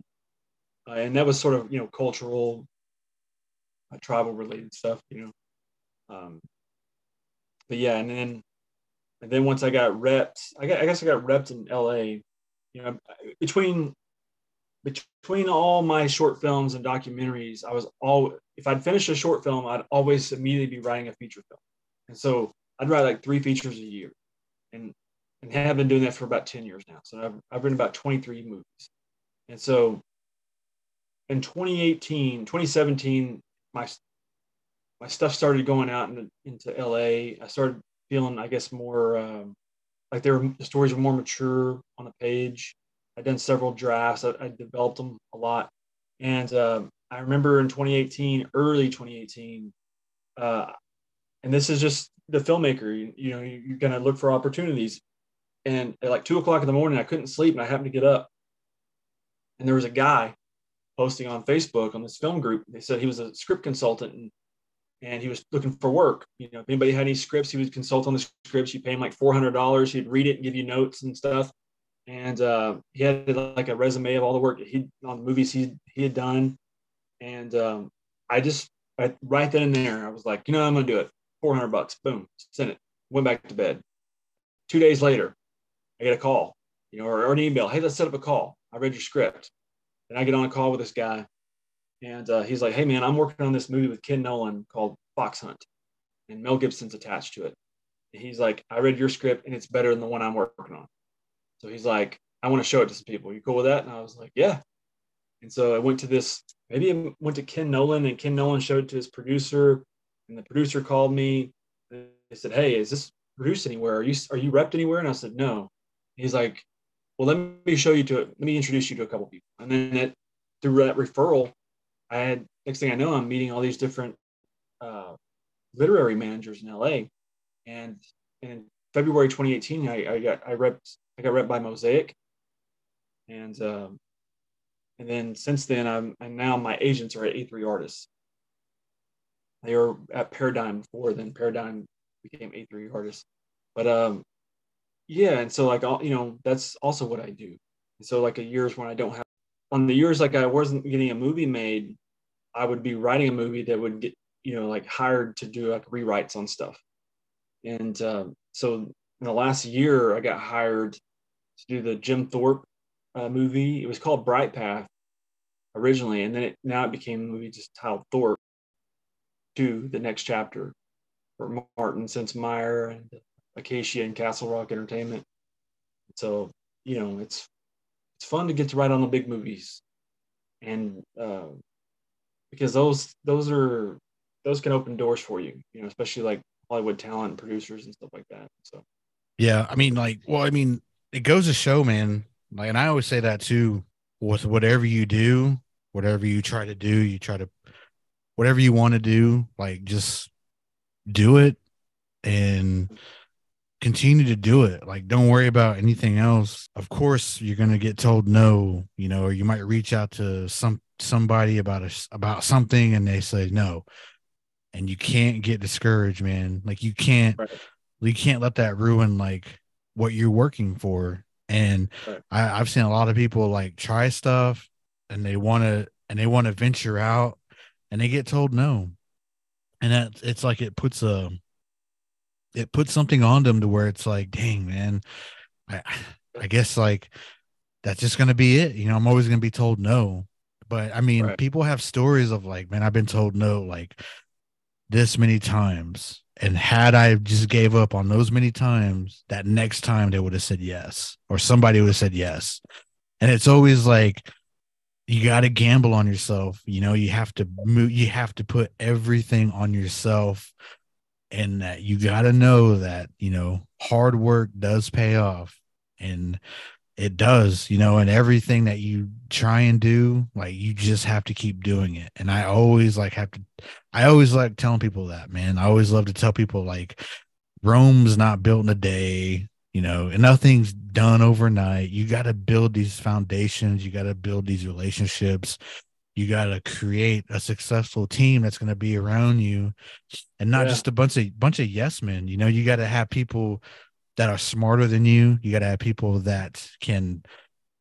uh, and that was sort of you know cultural, uh, tribal related stuff, you know. Um, but yeah, and then and then once I got repped, I, got, I guess I got repped in L.A. You know, between between all my short films and documentaries, I was all if I'd finish a short film, I'd always immediately be writing a feature film, and so I'd write like three features a year, and and have been doing that for about 10 years now. So I've, I've written about 23 movies. And so in 2018, 2017, my, my stuff started going out into, into LA. I started feeling, I guess, more um, like they were, the stories were more mature on the page. I'd done several drafts. I, I developed them a lot. And uh, I remember in 2018, early 2018, uh, and this is just the filmmaker, you, you know, you, you're going to look for opportunities. And at like two o'clock in the morning, I couldn't sleep and I happened to get up. And there was a guy posting on Facebook on this film group. They said he was a script consultant and, and he was looking for work. You know, if anybody had any scripts, he would consult on the scripts. You pay him like $400. He'd read it and give you notes and stuff. And uh, he had like a resume of all the work he on the movies he he had done. And um, I just I, right then and there, I was like, you know, I'm gonna do it. 400 bucks. Boom, sent it. Went back to bed. Two days later, I get a call, you know, or, or, an email. Hey, let's set up a call. I read your script. And I get on a call with this guy, and uh, he's like, "Hey, man, I'm working on this movie with Ken Nolan called Fox Hunt, and Mel Gibson's attached to it." And he's like, "I read your script, and it's better than the one I'm working on." So he's like, "I want to show it to some people. You cool with that?" And I was like, "Yeah." And so I went to this. Maybe I went to Ken Nolan, and Ken Nolan showed it to his producer, and the producer called me. They said, "Hey, is this produced anywhere? Are you are you repped anywhere?" And I said, "No." he's like, well, let me show you to. Let me introduce you to a couple people. And then it, through that referral, I had next thing I know, I'm meeting all these different uh, literary managers in LA. And, in February 2018, I, I got I repped I got repped by Mosaic, and um, and then since then, I'm and now my agents are at A3 Artists. They were at Paradigm before, then Paradigm became A3 Artists. But um, yeah and so like all you know that's also what i do. And so like a years when i don't have on the years like i wasn't getting a movie made i would be writing a movie that would get you know like hired to do like rewrites on stuff. And uh, so in the last year i got hired to do the jim thorpe uh, movie. It was called bright path originally and then it now it became a movie just titled thorpe to the next chapter for martin since Meyer and Acacia and Castle Rock Entertainment. So you know, it's it's fun to get to write on the big movies, and uh, because those those are those can open doors for you, you know, especially like Hollywood talent producers and stuff like that. So yeah, I mean, like, well, I mean, it goes to show, man. Like, and I always say that too. With whatever you do, whatever you try to do, you try to whatever you want to do, like just do it and continue to do it. Like, don't worry about anything else. Of course, you're gonna get told no, you know, or you might reach out to some somebody about a, about something, and they say no, and you can't get discouraged, man. Like, you can't, right. you can't let that ruin like what you're working for. And right. I, I've seen a lot of people like try stuff, and they want to, and they want to venture out, and they get told no, and that it's like it puts a it puts something on them to where it's like, dang, man, I, I guess like that's just going to be it. You know, I'm always going to be told no. But I mean, Right. people have stories of like, man, I've been told no like this many times. And had I just gave up on those many times, that next time they would have said yes, or somebody would have said yes. And it's always like, you got to gamble on yourself. You know, you have to move, you have to put everything on yourself. And that you got to know that, you know, hard work does pay off. And it does, you know, and everything that you try and do, like you just have to keep doing it. And I always like have to, I always like telling people that, man. I always love to tell people like Rome's not built in a day, you know, and nothing's done overnight. You got to build these foundations, you got to build these relationships. You got to create a successful team that's going to be around you and not Yeah. just a bunch of bunch of yes men. You know, you got to have people that are smarter than you. You got to have people that can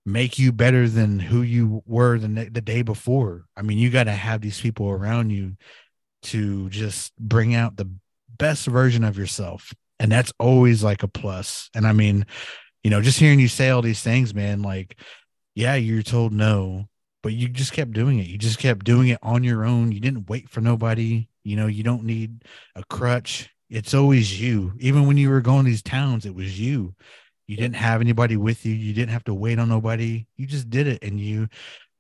make you better than who you were the, ne- the day before. I mean, you got to have these people around you to just bring out the best version of yourself. And that's always like a plus. And I mean, you know, just hearing you say all these things, man, like, yeah, you're told no, but you just kept doing it. You just kept doing it on your own. You didn't wait for nobody. You know, you don't need a crutch. It's always you. Even when you were going to these towns, it was you. You didn't have anybody with you. You didn't have to wait on nobody. You just did it and you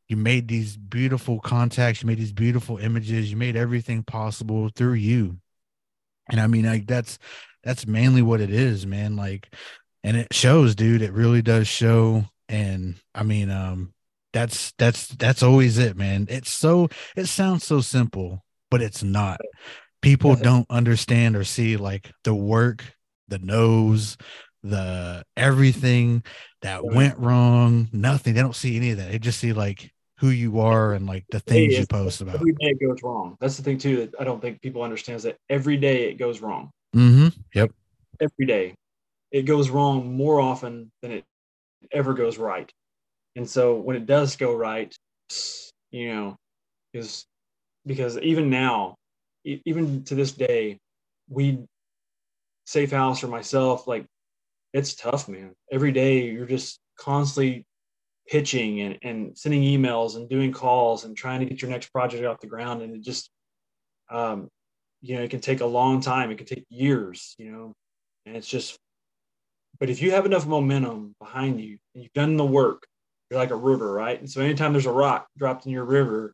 you made these beautiful contacts, you made these beautiful images, you made everything possible through you. And I mean, like that's that's mainly what it is, man. Like, and it shows, dude. It really does show. And I mean, um, that's that's that's always it, man. It's so it sounds so simple, but it's not. People don't understand or see like the work, the nose, the everything that went wrong, nothing. They don't see any of that. They just see like who you are and like the things you post about. Every day it goes wrong. That's the thing too that I don't think people understand is that every day it goes wrong. Mm-hmm. Yep. Every day, it goes wrong more often than it ever goes right. And so when it does go right, you know, is because even now, even to this day, we safe house or myself like it's tough man every day you're just constantly pitching and, and sending emails and doing calls and trying to get your next project off the ground and it just um, you know it can take a long time. It can take years you know and it's just but if you have enough momentum behind you and you've done the work you're like a river right? And so anytime there's a rock dropped in your river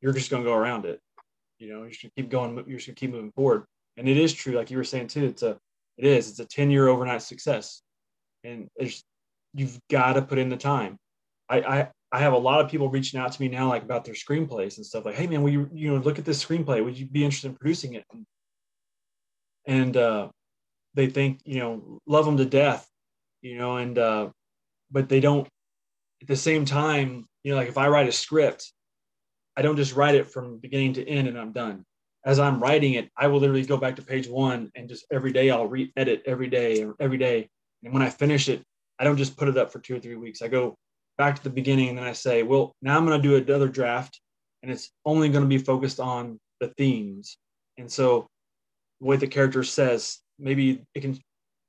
you're just going to go around it. You know going to keep going going to keep moving forward. And it is true like you were saying too it's a it is it's a 10 year overnight success. And you've got to put in the time. I, I i have a lot of people reaching out to me now like about their screenplays and stuff like hey man will you you know look at this screenplay would you be interested in producing it and, and uh they think you know love them to death you know and uh but they don't at the same time you know like if i write a script i don't just write it from beginning to end and i'm done as I'm writing it, I will literally go back to page one and just every day I'll re-edit every day, every day. And when I finish it, I don't just put it up for two or three weeks. I go back to the beginning and then I say, well, now I'm going to do another draft and it's only going to be focused on the themes. And so the way the character says, maybe it can,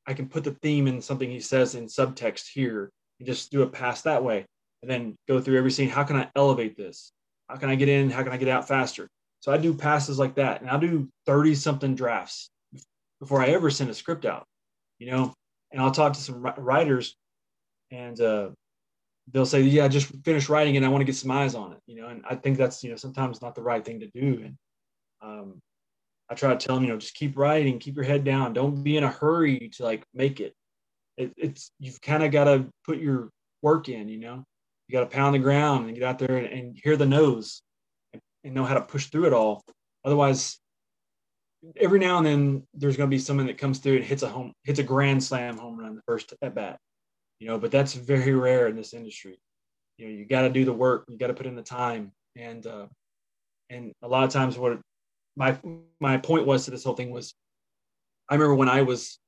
I can put the theme in something he says in subtext here and just do a pass that way. And then go through every scene. How can I elevate this? How can I get in? How can I get out faster? So I do passes like that, and I'll do 30 something drafts before I ever send a script out, you know. And I'll talk to some writers, and uh, they'll say, "Yeah, I just finished writing it. I want to get some eyes on it," you know. And I think that's you know sometimes not the right thing to do. And um, I try to tell them, you know, just keep writing, keep your head down, don't be in a hurry to like make it. it it's you've kind of got to put your work in, you know. You got to pound the ground and get out there and, and hear the nose and know how to push through it all. Otherwise, every now and then there's going to be someone that comes through and hits a home, hits a grand slam home run the first at bat. You know, but that's very rare in this industry. You know, you got to do the work, you got to put in the time, and uh, and a lot of times what my my point was to this whole thing was, I remember when I was,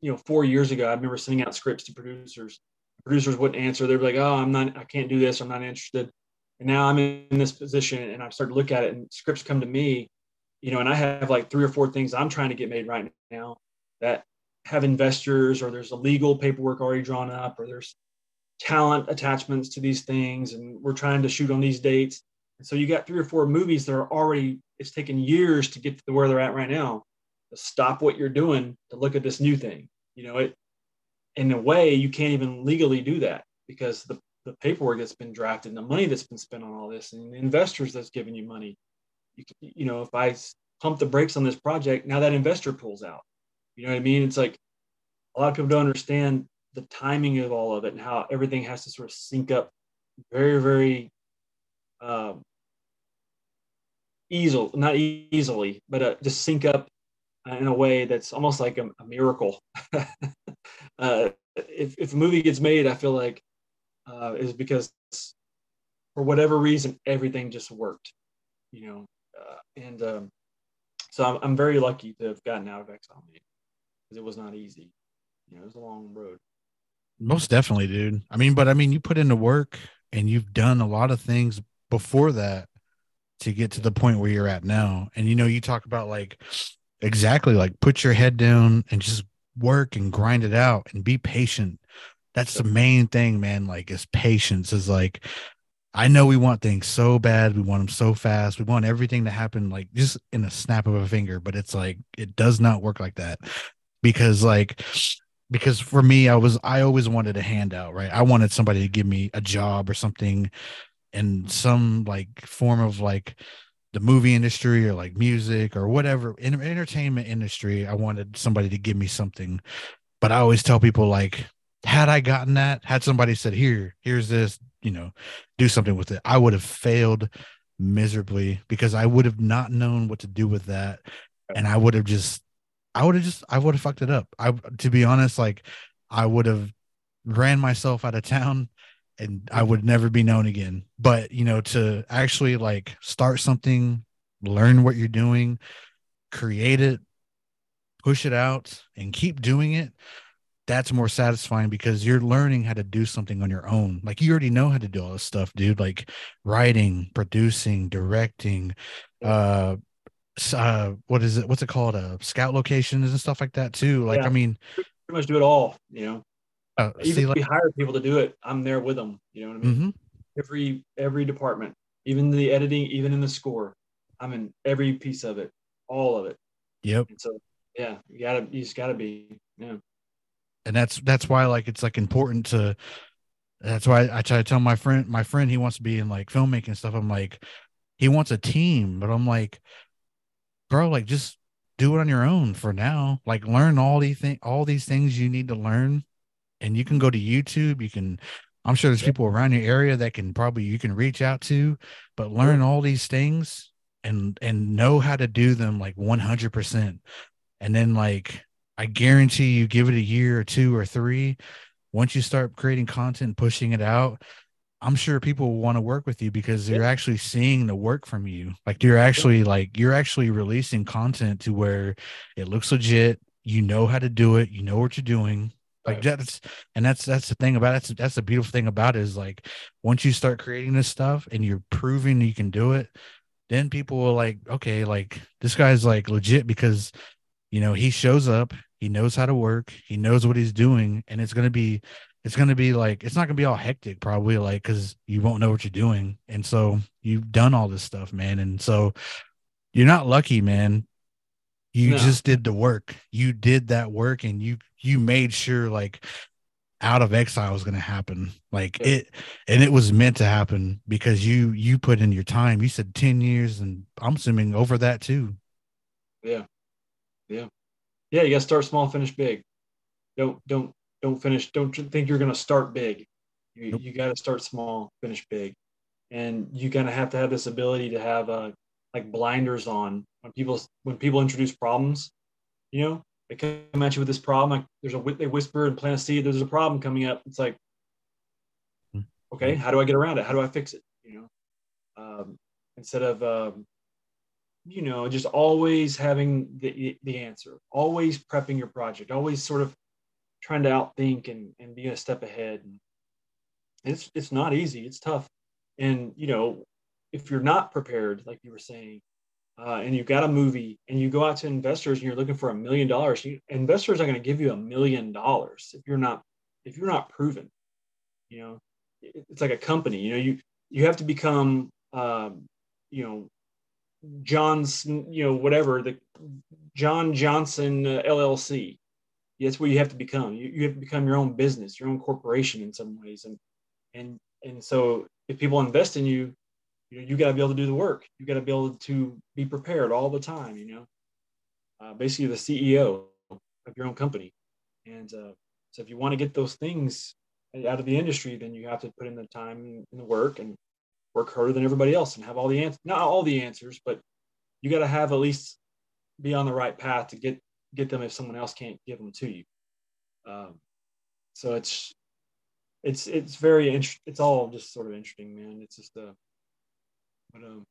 you know, four years ago, I remember sending out scripts to producers. Producers wouldn't answer. They'd be like, "Oh, I'm not, I can't do this. I'm not interested." and now I'm in this position and I've started to look at it and scripts come to me, you know, and I have like three or four things I'm trying to get made right now that have investors or there's a legal paperwork already drawn up or there's talent attachments to these things and we're trying to shoot on these dates. And so you got three or four movies that are already it's taken years to get to where they're at right now. To stop what you're doing to look at this new thing. You know it in a way you can't even legally do that because the, the paperwork that's been drafted and the money that's been spent on all this and the investors that's giving you money. You, you know if i pump the brakes on this project now that investor pulls out you know what i mean it's like a lot of people don't understand the timing of all of it and how everything has to sort of sync up very, very um, easily, not easily, but uh, just sync up in a way that's almost like a, a miracle. [laughs] uh, if, if a movie gets made, I feel like uh, is because for whatever reason, everything just worked, you know. Uh, and um, so I'm, I'm very lucky to have gotten out of Exile because it was not easy. You know, it was a long road. Most definitely, dude. I mean, but I mean, you put in the work and you've done a lot of things before that to get to the point where you're at now. And you know, you talk about like exactly like put your head down and just work and grind it out and be patient. That's the main thing, man. Like, is patience is like, I know we want things so bad. We want them so fast. We want everything to happen like just in a snap of a finger, but it's like, it does not work like that because, like, because for me, I was I always wanted a handout, right? I wanted somebody to give me a job or something in some like form of like the movie industry or like music or whatever in entertainment industry. I wanted somebody to give me something, but I always tell people like, had I gotten that, had somebody said, "Here, here's this," you know, do something with it, I would have failed miserably because I would have not known what to do with that, and I would have just I would have just I would have fucked it up. I to be honest, like I would have ran myself out of town and I would never be known again. But you know, to actually like start something, learn what you're doing, create it, push it out, and keep doing it, that's more satisfying because you're learning how to do something on your own. Like you already know how to do all this stuff, dude. Like writing, producing, directing, uh uh what is it what's it called uh scout locations and stuff like that too? Like yeah. i mean pretty much do it all you know? Uh, even see, like, we hire people to do it i'm there with them you know what i mean? Mm-hmm. every every department even the editing even in the score i'm in every piece of it all of it. Yep. And so yeah you gotta you just gotta be yeah. And that's that's why like it's like important to that's why I try to tell my friend my friend he wants to be in like filmmaking stuff i'm like he wants a team but i'm like bro, like just do it on your own for now. Like learn all these things, all these things you need to learn, and you can go to YouTube. You can, I'm sure there's people around your area that can probably you can reach out to, but learn all these things and and know how to do them like 100 percent. And then like I guarantee you, give it a year or two or three. Once you start creating content, pushing it out, I'm sure people will want to work with you because they're actually seeing the work from you. Like you're actually like you're actually releasing content to where it looks legit. You know how to do it. You know what you're doing. Like right. that's and that's that's the thing about it. That's that's the beautiful thing about it is like once you start creating this stuff and you're proving you can do it, then people will like, okay, like this guy's like legit because you know he shows up, he knows how to work, he knows what he's doing, and it's gonna be it's going to be like it's not going to be all hectic probably like because you won't know what you're doing. And so you've done all this stuff man. And so you're not lucky man. You no. just did the work. You did that work and you you made sure like out of exile was going to happen. Like yeah. it and it was meant to happen because you you put in your time. You said 10 years and i'm assuming over that too. Yeah. Yeah. Yeah you got to start small finish big. Don't don't don't finish don't think you're going to start big. You, nope. you got to start small finish big. And you kind of have to have this ability to have uh, like blinders on when people when people introduce problems you know? They come at you with this problem like there's a they whisper and plant a seed there's a problem coming up. It's like hmm. okay how do i get around it? How do i fix it? You know? Um, instead of um, you know just always having the, the answer always prepping your project always sort of trying to outthink and, and being a step ahead. And it's it's not easy. It's tough. And you know, if you're not prepared, like you were saying, uh, and you've got a movie and you go out to investors and you're looking for a million dollars, investors are going to give you a million dollars if you're not if you're not proven. You You know, it's like a company. You know, you you have to become, um, you know, John's, you know, whatever the John Johnson uh, LLC. That's what you have to become. You, you have to become your own business, your own corporation in some ways, and and and so if people invest in you, you know, you got to be able to do the work. You got to be able to be prepared all the time. You know, uh, basically the CEO of your own company, and uh, so if you want to get those things out of the industry, then you have to put in the time and the work and work harder than everybody else and have all the answers. Not all the answers, but you got to have at least be on the right path to get get them if someone else can't give them to you. Um, so it's it's it's very interesting. It's all just sort of interesting, man. It's just uh, but um,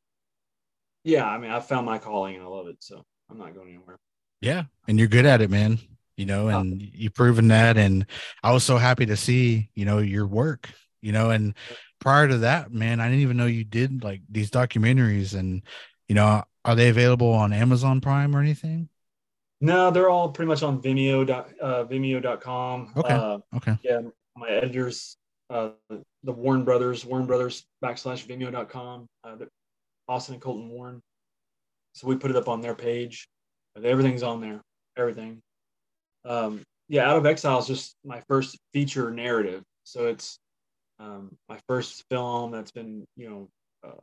yeah. I mean, I found my calling and I love it, so I'm not going anywhere. Yeah, and you're good at it, man. You know, and you've proven that. And I was so happy to see, you know, your work. You know, and prior to that, man, I didn't even know you did like these documentaries. And you know, are they available on Amazon Prime or anything? No, they're all pretty much on Vimeo. Uh, Vimeo.com. Okay. Uh, okay. Yeah, my editors, uh, the Warren Brothers, Warren Brothers backslash Vimeo.com. Uh, Austin and Colton Warren. So we put it up on their page. Everything's on there. Everything. Um, yeah, Out of Exile is just my first feature narrative. So it's um, my first film that's been, you know, uh,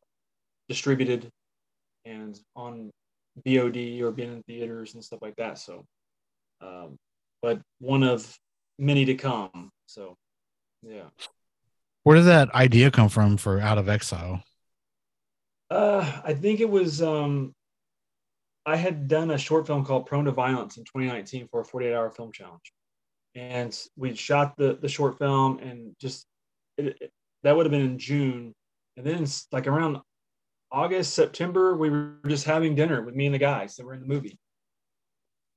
distributed and on VOD or being in theaters and stuff like that. So, um, but one of many to come. So, yeah. Where did that idea come from for Out of Exile? Uh, I think it was um, I had done a short film called Prone to Violence in 2019 for a 48 hour film challenge. And we shot the, the short film and just it, it, that would have been in June. And then like around August, September, we were just having dinner with me and the guys that were in the movie.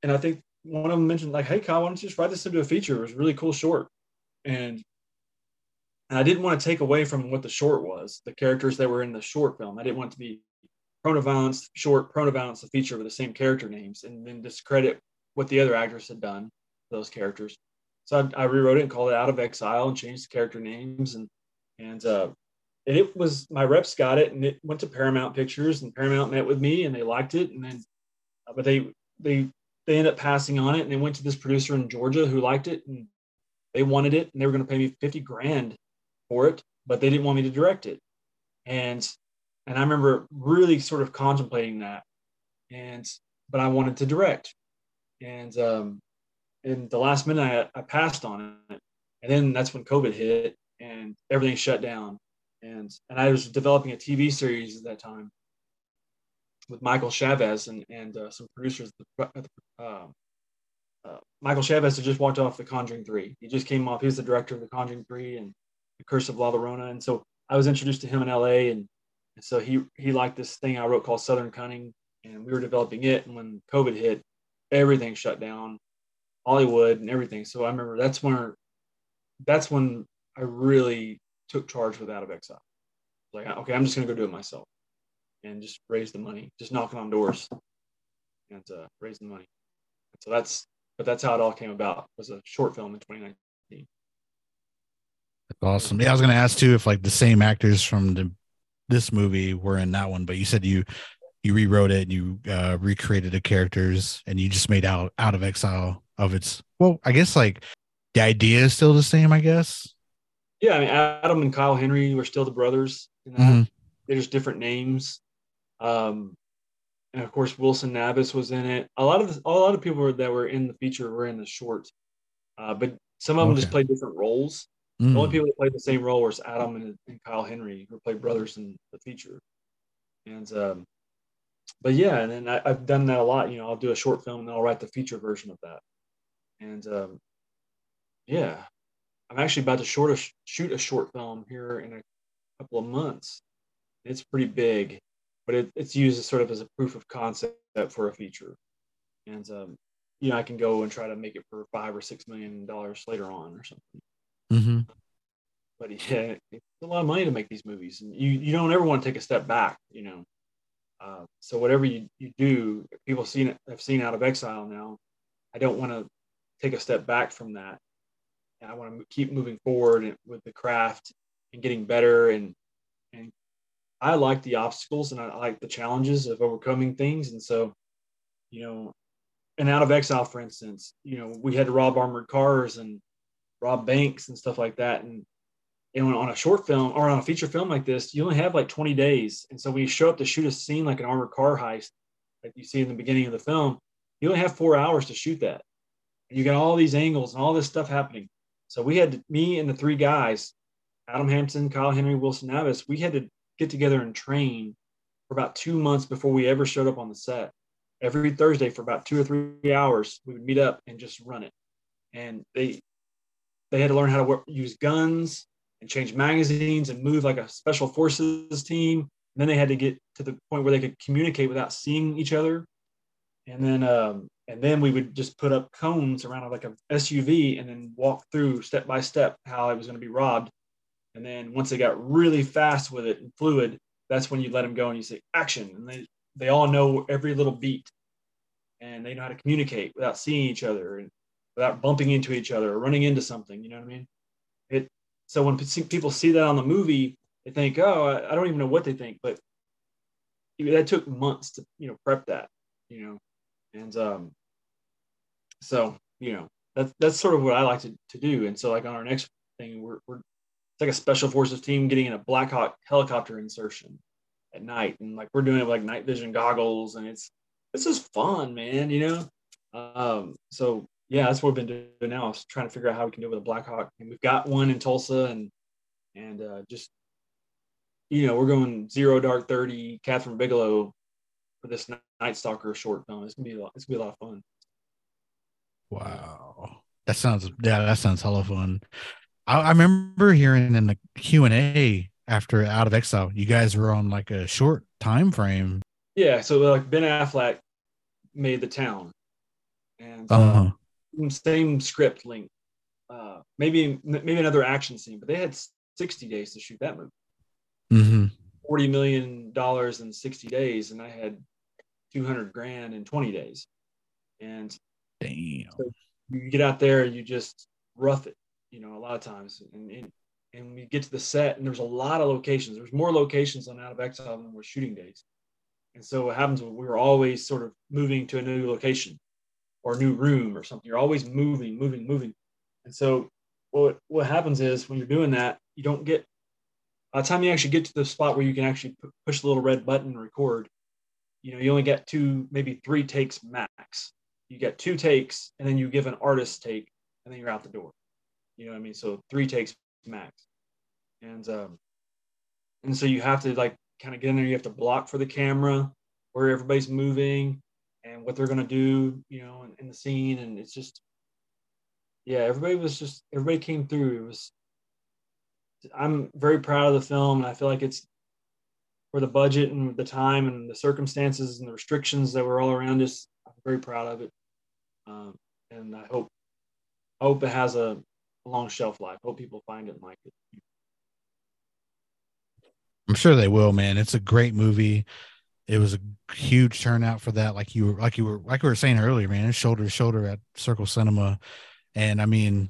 And I think one of them mentioned, like, hey, Kyle, why don't you just write this into a feature? It was really cool short. And, and I didn't want to take away from what the short was, the characters that were in the short film. I didn't want to be Violence, short, Violence, the feature with the same character names, and then discredit what the other actors had done, those characters. So I, I rewrote it and called it Out of Exile and changed the character names. And, and, uh, and it was my reps got it and it went to Paramount Pictures and Paramount met with me and they liked it and then uh, but they they they ended up passing on it and they went to this producer in Georgia who liked it and they wanted it and they were going to pay me 50 grand for it but they didn't want me to direct it. And and I remember really sort of contemplating that and but I wanted to direct. And um and the last minute I, I passed on it and then that's when COVID hit and everything shut down and and I was developing a TV series at that time with Michael Chaves and and uh, some producers. Uh, uh, Michael Chaves had just walked off The Conjuring Three. He just came off. He was the director of The Conjuring Three and The Curse of La Llorona, and so I was introduced to him in L.A. and, and so he he liked this thing I wrote called Southern Cunning, and we were developing it. And when COVID hit, everything shut down, Hollywood and everything. So I remember that's when that's when I really took charge with Out of Exile. Like, okay, I'm just going to go do it myself and just raise the money, just knocking on doors and uh, raise the money. So that's, but that's how it all came about. Was a short film in 2019. That's awesome. Yeah, I was going to ask too if like the same actors from the this movie were in that one, but you said you you rewrote it and you uh, recreated the characters and you just made out out of exile of its. Well, I guess like the idea is still the same. I guess yeah, I mean, Adam and Kyle Henry were still the brothers. Mm-hmm. They're just different names. Um, and of course, Wilson Nabis was in it. A lot of the, a lot of people that were in the feature were in the short, uh, but some of them just played different roles. Mm. The only people that played the same role was Adam and, and Kyle Henry, who played brothers in the feature. And um, but yeah, and then I, have done that a lot. You know, I'll do a short film and then I'll write the feature version of that. And um, yeah, I'm actually about to short a, shoot a short film here in a couple of months. It's pretty big, but it, it's used as sort of as a proof of concept for a feature. And, um, you know, I can go and try to make it for five or six million dollars later on or something. Mm-hmm. But [laughs] yeah, it's a lot of money to make these movies, and you you don't ever want to take a step back, you know. Uh, so whatever you, you do, people seen it have seen Out of Exile now. I don't want to take a step back from that and I want to keep moving forward with the craft and getting better. And and I like the obstacles and I like the challenges of overcoming things. And so, you know, and out of exile, for instance, you know, we had to rob armored cars and rob banks and stuff like that. And and on a short film or on a feature film like this, you only have like 20 days. And so when you show up to shoot a scene like an armored car heist, like you see in the beginning of the film, you only have four hours to shoot that. And you got all these angles and all this stuff happening. So we had me and the three guys, Adam Hampton, Kyle Henry, Wilson Navis, we had to get together and train for about two months before we ever showed up on the set. Every Thursday for about two or three hours, we would meet up and just run it. And they they had to learn how to work, use guns and change magazines and move like a special forces team. And then they had to get to the point where they could communicate without seeing each other. And then um, and then we would just put up cones around like a SUV and then walk through step by step how it was going to be robbed. And then once they got really fast with it and fluid, that's when you let them go and you say action. And they, they all know every little beat and they know how to communicate without seeing each other and without bumping into each other or running into something. You know what I mean? It, so when people see that on the movie, they think, oh, I don't even know what they think, but that took months to, you know, prep that, you know, and um, so you know that's that's sort of what I like to, to do. And so like on our next thing, we're we're it's like a special forces team getting in a Black Hawk helicopter insertion at night, and like we're doing it with like night vision goggles, and it's this is fun, man. You know, um, so yeah, that's what we've been doing now. Is trying to figure out how we can do it with a Black Hawk, and we've got one in Tulsa, and and uh, just you know we're going zero dark thirty, Kathryn Bigelow for this Night Stalker short film. It's gonna be a lot, it's gonna be a lot of fun. Wow, that sounds yeah, that sounds hella fun. I, I remember hearing in the Q and A after Out of Exile, you guys were on like a short time frame. Yeah, so like Ben Affleck made the town, and uh-huh. uh, same script length. Uh, maybe maybe another action scene, but they had 60 days to shoot that movie. Mm-hmm. 40 million dollars in 60 days, and I had 200 grand in 20 days. And damn, so you get out there, and you just rough it, you know, a lot of times. And, and, and we get to the set, and there's a lot of locations. There's more locations on Out of Exile than were shooting days. And so what happens, we were always sort of moving to a new location or a new room or something. You're always moving, moving, moving. And so what, what happens is when you're doing that, you don't get, by the time you actually get to the spot where you can actually push the little red button and record, you know, you only get two, maybe three takes max. You get two takes, and then you give an artist take, and then you're out the door. You know what I mean? So three takes max, and um, and so you have to like kind of get in there. You have to block for the camera where everybody's moving and what they're gonna do, you know, in, in the scene, and it's just, yeah, everybody was just everybody came through. It was. I'm very proud of the film, and I feel like it's for the budget and the time and the circumstances and the restrictions that were all around us. I'm very proud of it, um, and I hope I hope it has a, a long shelf life. Hope people find it and like it. I'm sure they will, man. It's a great movie. It was a huge turnout for that. Like you were, like you were, like we were saying earlier, man. It's shoulder to shoulder at Circle Cinema, and I mean,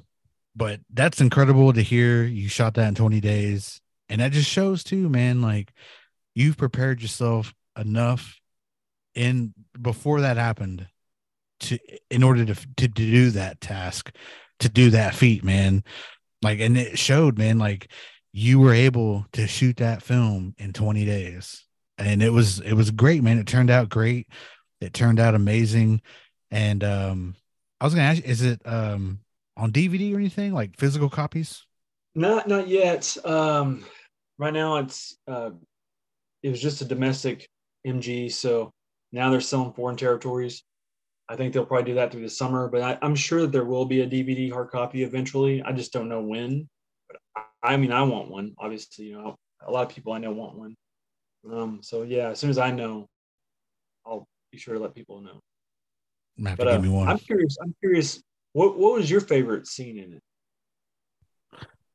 but that's incredible to hear. You shot that in 20 days, and that just shows too, man. Like you've prepared yourself enough in before that happened to in order to to do that task to do that feat man. Like and it showed man like you were able to shoot that film in 20 days. And it was it was great man. It turned out great. It turned out amazing. And um i was gonna ask is it um on dvd or anything? Like physical copies? Not not yet. Um right now it's uh it was just a domestic MG. So now they're selling foreign territories. I think they'll probably do that through the summer, but I, am sure that there will be a DVD hard copy eventually. I just don't know when. But I, I mean, I want one. Obviously, you know, a lot of people I know want one. Um, so yeah, as soon as I know, I'll be sure to let people know. Have but, to give uh, me one. I'm curious. I'm curious. What what was your favorite scene in it?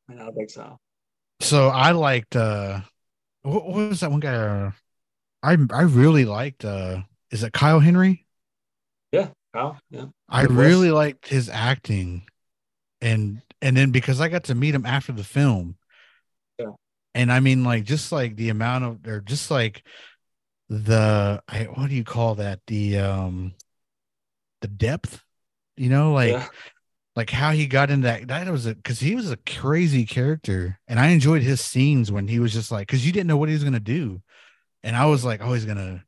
In Out of Exile. So I liked uh what, what was that one guy? Uh, I I really liked. uh Is it Kyle Henry? Yeah, Kyle. Yeah. I really liked his acting, and and then because I got to meet him after the film. Yeah. And I mean, like, just like the amount of, or just like the, I, what do you call that? The, um, the depth, you know, like, Yeah. Like how he got into that. That was a, cause he was a crazy character. And I enjoyed his scenes when he was just like, cause you didn't know what he was going to do. And I was like, oh, he's to,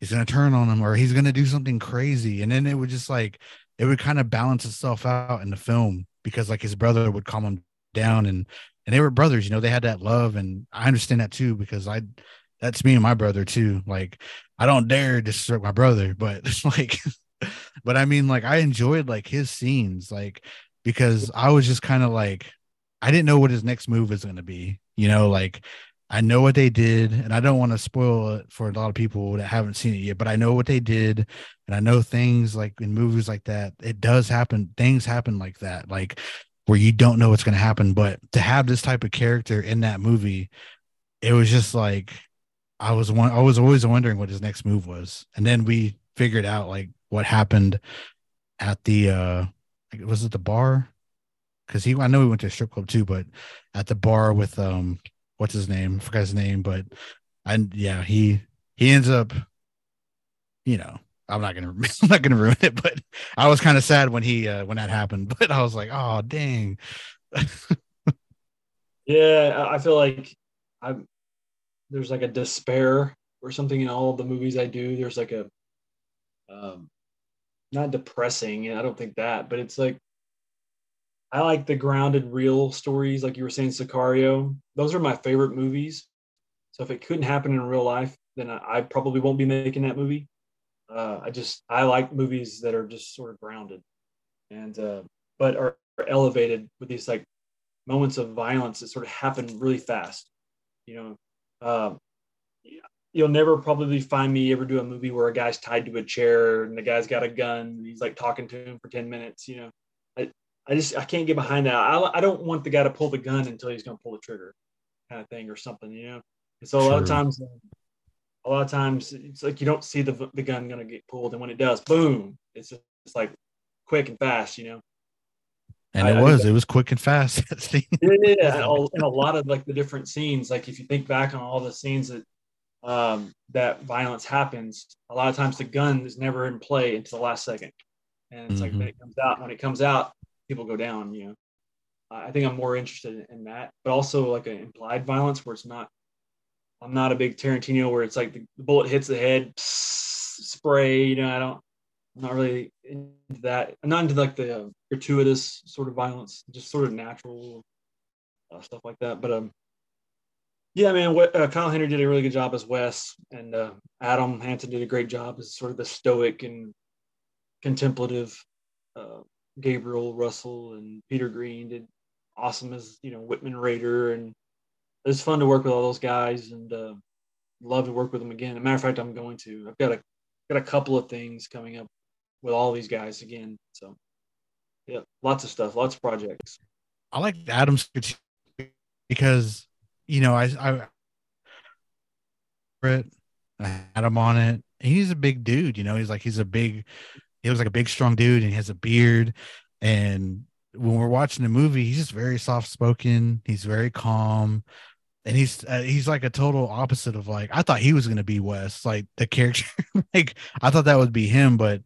he's to turn on him or he's to do something crazy. And then it would just like, it would kind of balance itself out in the film because like his brother would calm him down and and they were brothers you know they had that love and i understand that too because i that's me and my brother too like i don't dare disrespect my brother but it's [laughs] like but i mean like i enjoyed like his scenes like because i was just kind of like i didn't know what his next move is going to be you know like i know what they did and i don't want to spoil it for a lot of people that haven't seen it yet but i know what they did and I know things like in movies like that, it does happen. Things happen like that, like where you don't know what's going to happen. But to have this type of character in that movie, it was just like I was one. I was always wondering what his next move was, and then we figured out like what happened at the uh was it the bar? Because he, I know he went to a strip club too, but at the bar with um, what's his name? I forgot his name, but and yeah, he he ends up, you know, I'm not gonna [laughs] I'm not gonna ruin it, but I was kind of sad when he uh, when that happened. [laughs] But I was like, oh dang. [laughs] Yeah, I feel like I'm there's like a despair or something in all the movies I do. There's like a um not depressing, and I don't think that, but it's like I like the grounded real stories, like you were saying, Sicario. Those are my favorite movies. So if it couldn't happen in real life, then I, probably won't be making that movie. Uh, I just I like movies that are just sort of grounded, and uh, but are, are elevated with these like moments of violence that sort of happen really fast. You know, um, you'll never probably find me ever do a movie where a guy's tied to a chair and the guy's got a gun and he's like talking to him for 10 minutes. You know, I, I just, I can't get behind that. I, I don't want the guy to pull the gun until he's going to pull the trigger kind of thing or something, you know? And so a lot of times, a lot of times it's like you don't see the, the gun going to get pulled. And when it does, boom, it's just it's like quick and fast, you know? And I- it was, it was quick and fast. [laughs] that scene. yeah, [laughs] and a, and a lot of like the different scenes. Like if you think back on all the scenes that um, that violence happens, a lot of times the gun is never in play until the last second, and it's like Mhm. when it comes out. When it comes out, people go down. You know, I think I'm more interested in that, but also like an implied violence where it's not. I'm not a big Tarantino where it's like the, bullet hits the head, spray. You know, I don't. I'm not really into that. I'm not into like the uh, gratuitous sort of violence, just sort of natural uh, stuff like that. But um, yeah, man, uh, Kyle Henry did a really good job as Wes, and uh, Adam Hansen did a great job as sort of the stoic and contemplative. Uh, Gabriel Russell and Peter Green did awesome as you know Whitman Raider, and it was fun to work with all those guys, and uh, love to work with them again. As a matter of fact, I'm going to. I've got a got a couple of things coming up with all these guys again. So yeah, lots of stuff, lots of projects. I like Adam's because you know I I I had him on it. He's a big dude, you know. He's like he's a big, he looks like a big strong dude, and he has a beard. And when we're watching the movie, he's just very soft spoken. He's very calm, and he's uh, he's like a total opposite of like I thought he was gonna be Wes, like the character. [laughs] like I thought that would be him, but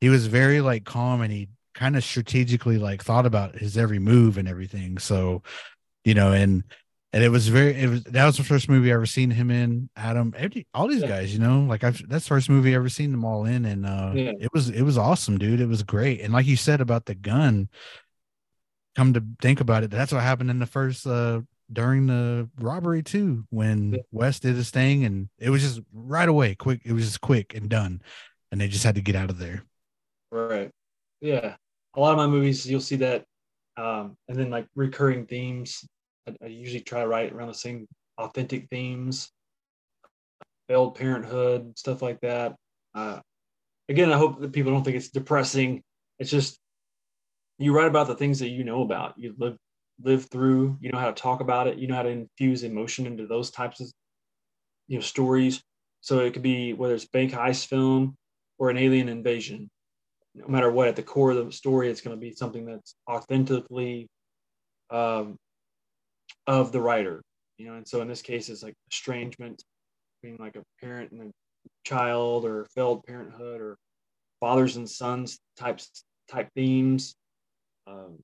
he was very like calm and he kind of strategically like thought about his every move and everything. So, you know, and and it was very it was that was the first movie I ever seen him in. Adam, every, all these Yeah. guys, you know, like I've that's the first movie I ever seen them all in, and uh Yeah. it was it was awesome, dude. It was great, and like you said about the gun, come to think about it, that's what happened in the first uh during the robbery too, when Yeah. Wes did his thing, and it was just right away, quick. It was just quick and done, and they just had to get out of there. Right. Yeah. A lot of my movies, you'll see that. Um, and then like recurring themes. I, I usually try to write around the same authentic themes, failed parenthood, stuff like that. Uh, again, I hope that people don't think it's depressing. It's just you write about the things that you know about. You live live through. You know how to talk about it. You know how to infuse emotion into those types of you know stories. So it could be whether it's bank heist film or an alien invasion no matter what, at the core of the story, it's going to be something that's authentically um, of the writer. You know, and so in this case, it's like estrangement between like a parent and a child, or failed parenthood, or fathers and sons types type themes. Um,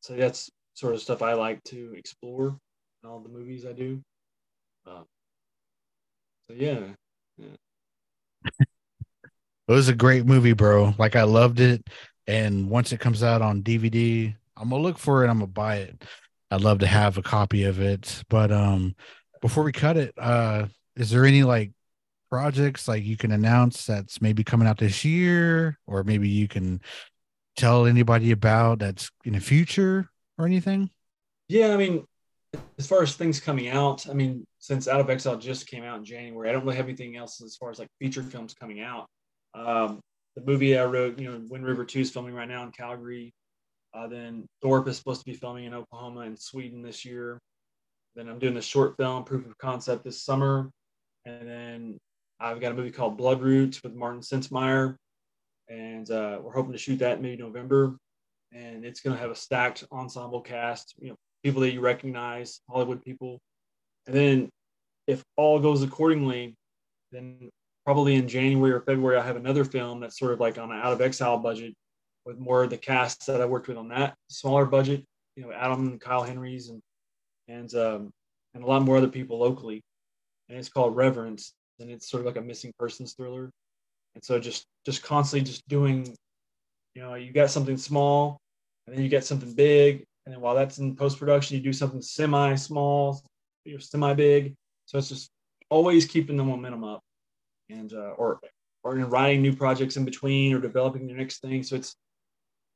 so that's sort of stuff I like to explore in all the movies I do. Uh, so yeah, yeah. it was a great movie, bro. Like I loved it, and once it comes out on DVD, I'm gonna look for it. I'm gonna buy it. I'd love to have a copy of it. But um, before we cut it, uh, is there any like projects like you can announce that's maybe coming out this year, or maybe you can tell anybody about that's in the future or anything? Yeah, I mean, as far as things coming out, I mean, since Out of Exile just came out in January, I don't really have anything else as far as like feature films coming out. Um, the movie I wrote, you know, Wind River 2 is filming right now in Calgary. Uh, then Thorpe is supposed to be filming in Oklahoma and Sweden this year. Then I'm doing the short film Proof of Concept this summer. And then I've got a movie called Blood Roots with Martin Sensmeier. And uh, we're hoping to shoot that maybe November. And it's going to have a stacked ensemble cast, you know, people that you recognize, Hollywood people. And then if all goes accordingly, then probably in January or February, I have another film that's sort of like on an out of exile budget with more of the cast that I worked with on that smaller budget, you know, Adam and Kyle Henrys and and um, and a lot more other people locally. And it's called Reverence, and it's sort of like a missing persons thriller. And so just just constantly just doing, you know, you got something small, and then you get something big, and then while that's in post production, you do something semi small, you're semi big. So it's just always keeping the momentum up, and uh, or or in writing new projects in between or developing the next thing. So it's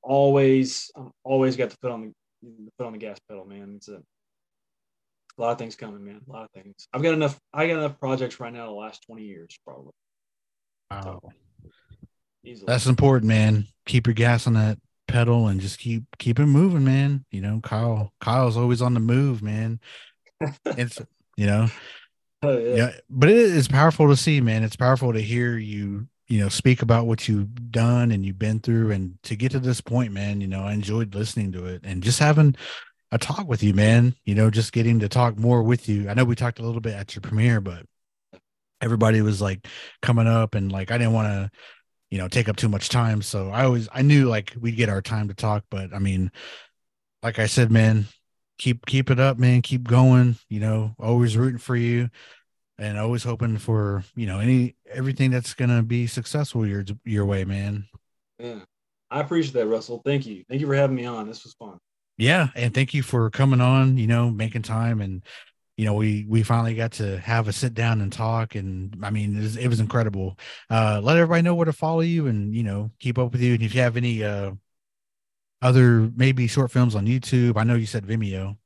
always I'm always got the foot on the, the foot on the gas pedal, man. It's a, a lot of things coming, man. A lot of things. I've got enough. I got enough projects right now to last twenty years, probably. Wow. So, That's important, man. Keep your gas on that pedal and just keep keep it moving, man. You know, Kyle Kyle's always on the move, man. [laughs] it's you know. Oh, yeah. yeah, but it is powerful to see, man. It's powerful to hear you you know speak about what you've done and you've been through and to get to this point man you know i enjoyed listening to it and just having a talk with you man you know just getting to talk more with you. I know we talked a little bit at your premiere but everybody was like coming up and like i didn't want to you know take up too much time. So i always i knew like we'd get our time to talk but i mean like i said man keep keep it up man. Keep going you know always rooting for you and always hoping for you know any everything that's gonna be successful your your way, man. Yeah, I appreciate that, Russell. Thank you. Thank you for having me on. This was fun. Yeah, and thank you for coming on. You know, making time, and you know, we we finally got to have a sit down and talk. And I mean, it was, it was incredible. Uh, let everybody know where to follow you, and you know, keep up with you. And if you have any uh other maybe short films on YouTube, I know you said Vimeo.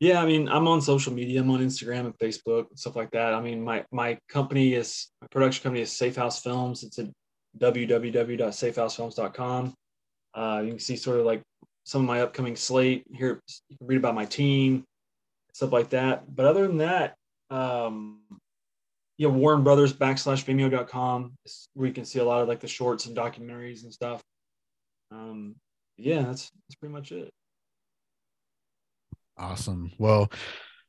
Yeah, I mean, I'm on social media. I'm on Instagram and Facebook and stuff like that. I mean, my my company is my production company is Safe House Films. It's at www.safehousefilms.com. Uh, you can see sort of like some of my upcoming slate here. You can read about my team, stuff like that. But other than that, um, you yeah, Warren Brothers backslash Vimeo.com is where you can see a lot of like the shorts and documentaries and stuff. Um, yeah, that's that's pretty much it. Awesome. Well,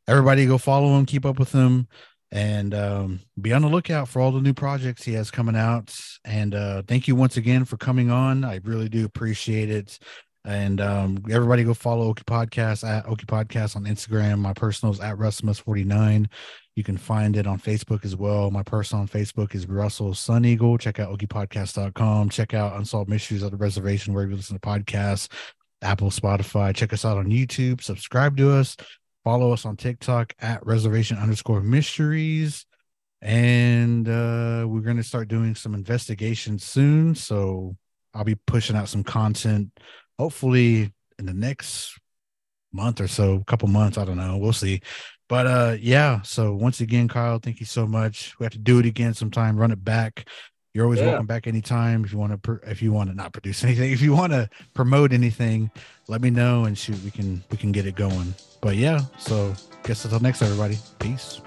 everybody go follow him, keep up with him, and um, be on the lookout for all the new projects he has coming out. And uh, thank you once again for coming on. I really do appreciate it. And um, everybody go follow Okie Podcast at Okie Podcast on Instagram. My personal is at russthemuss49. You can find it on Facebook as well. My personal on Facebook is Russell Sun Eagle. Check out OkiePodcast.com. Check out Unsolved Mysteries of the Reservation, where you listen to podcasts. Apple, Spotify. Check us out on YouTube. Subscribe to us. Follow us on TikTok at reservation underscore mysteries. And uh, we're going to start doing some investigations soon. So I'll be pushing out some content, hopefully in the next month or so, a couple months. I don't know. We'll see. But uh, yeah. So once again, Kyle, thank you so much. We have to do it again sometime, run it back. You're always yeah. welcome back anytime. If you want to, if you want to not produce [laughs] anything, if you want to promote anything, let me know and shoot, we can we can get it going. But yeah, so guess until next, everybody. Peace.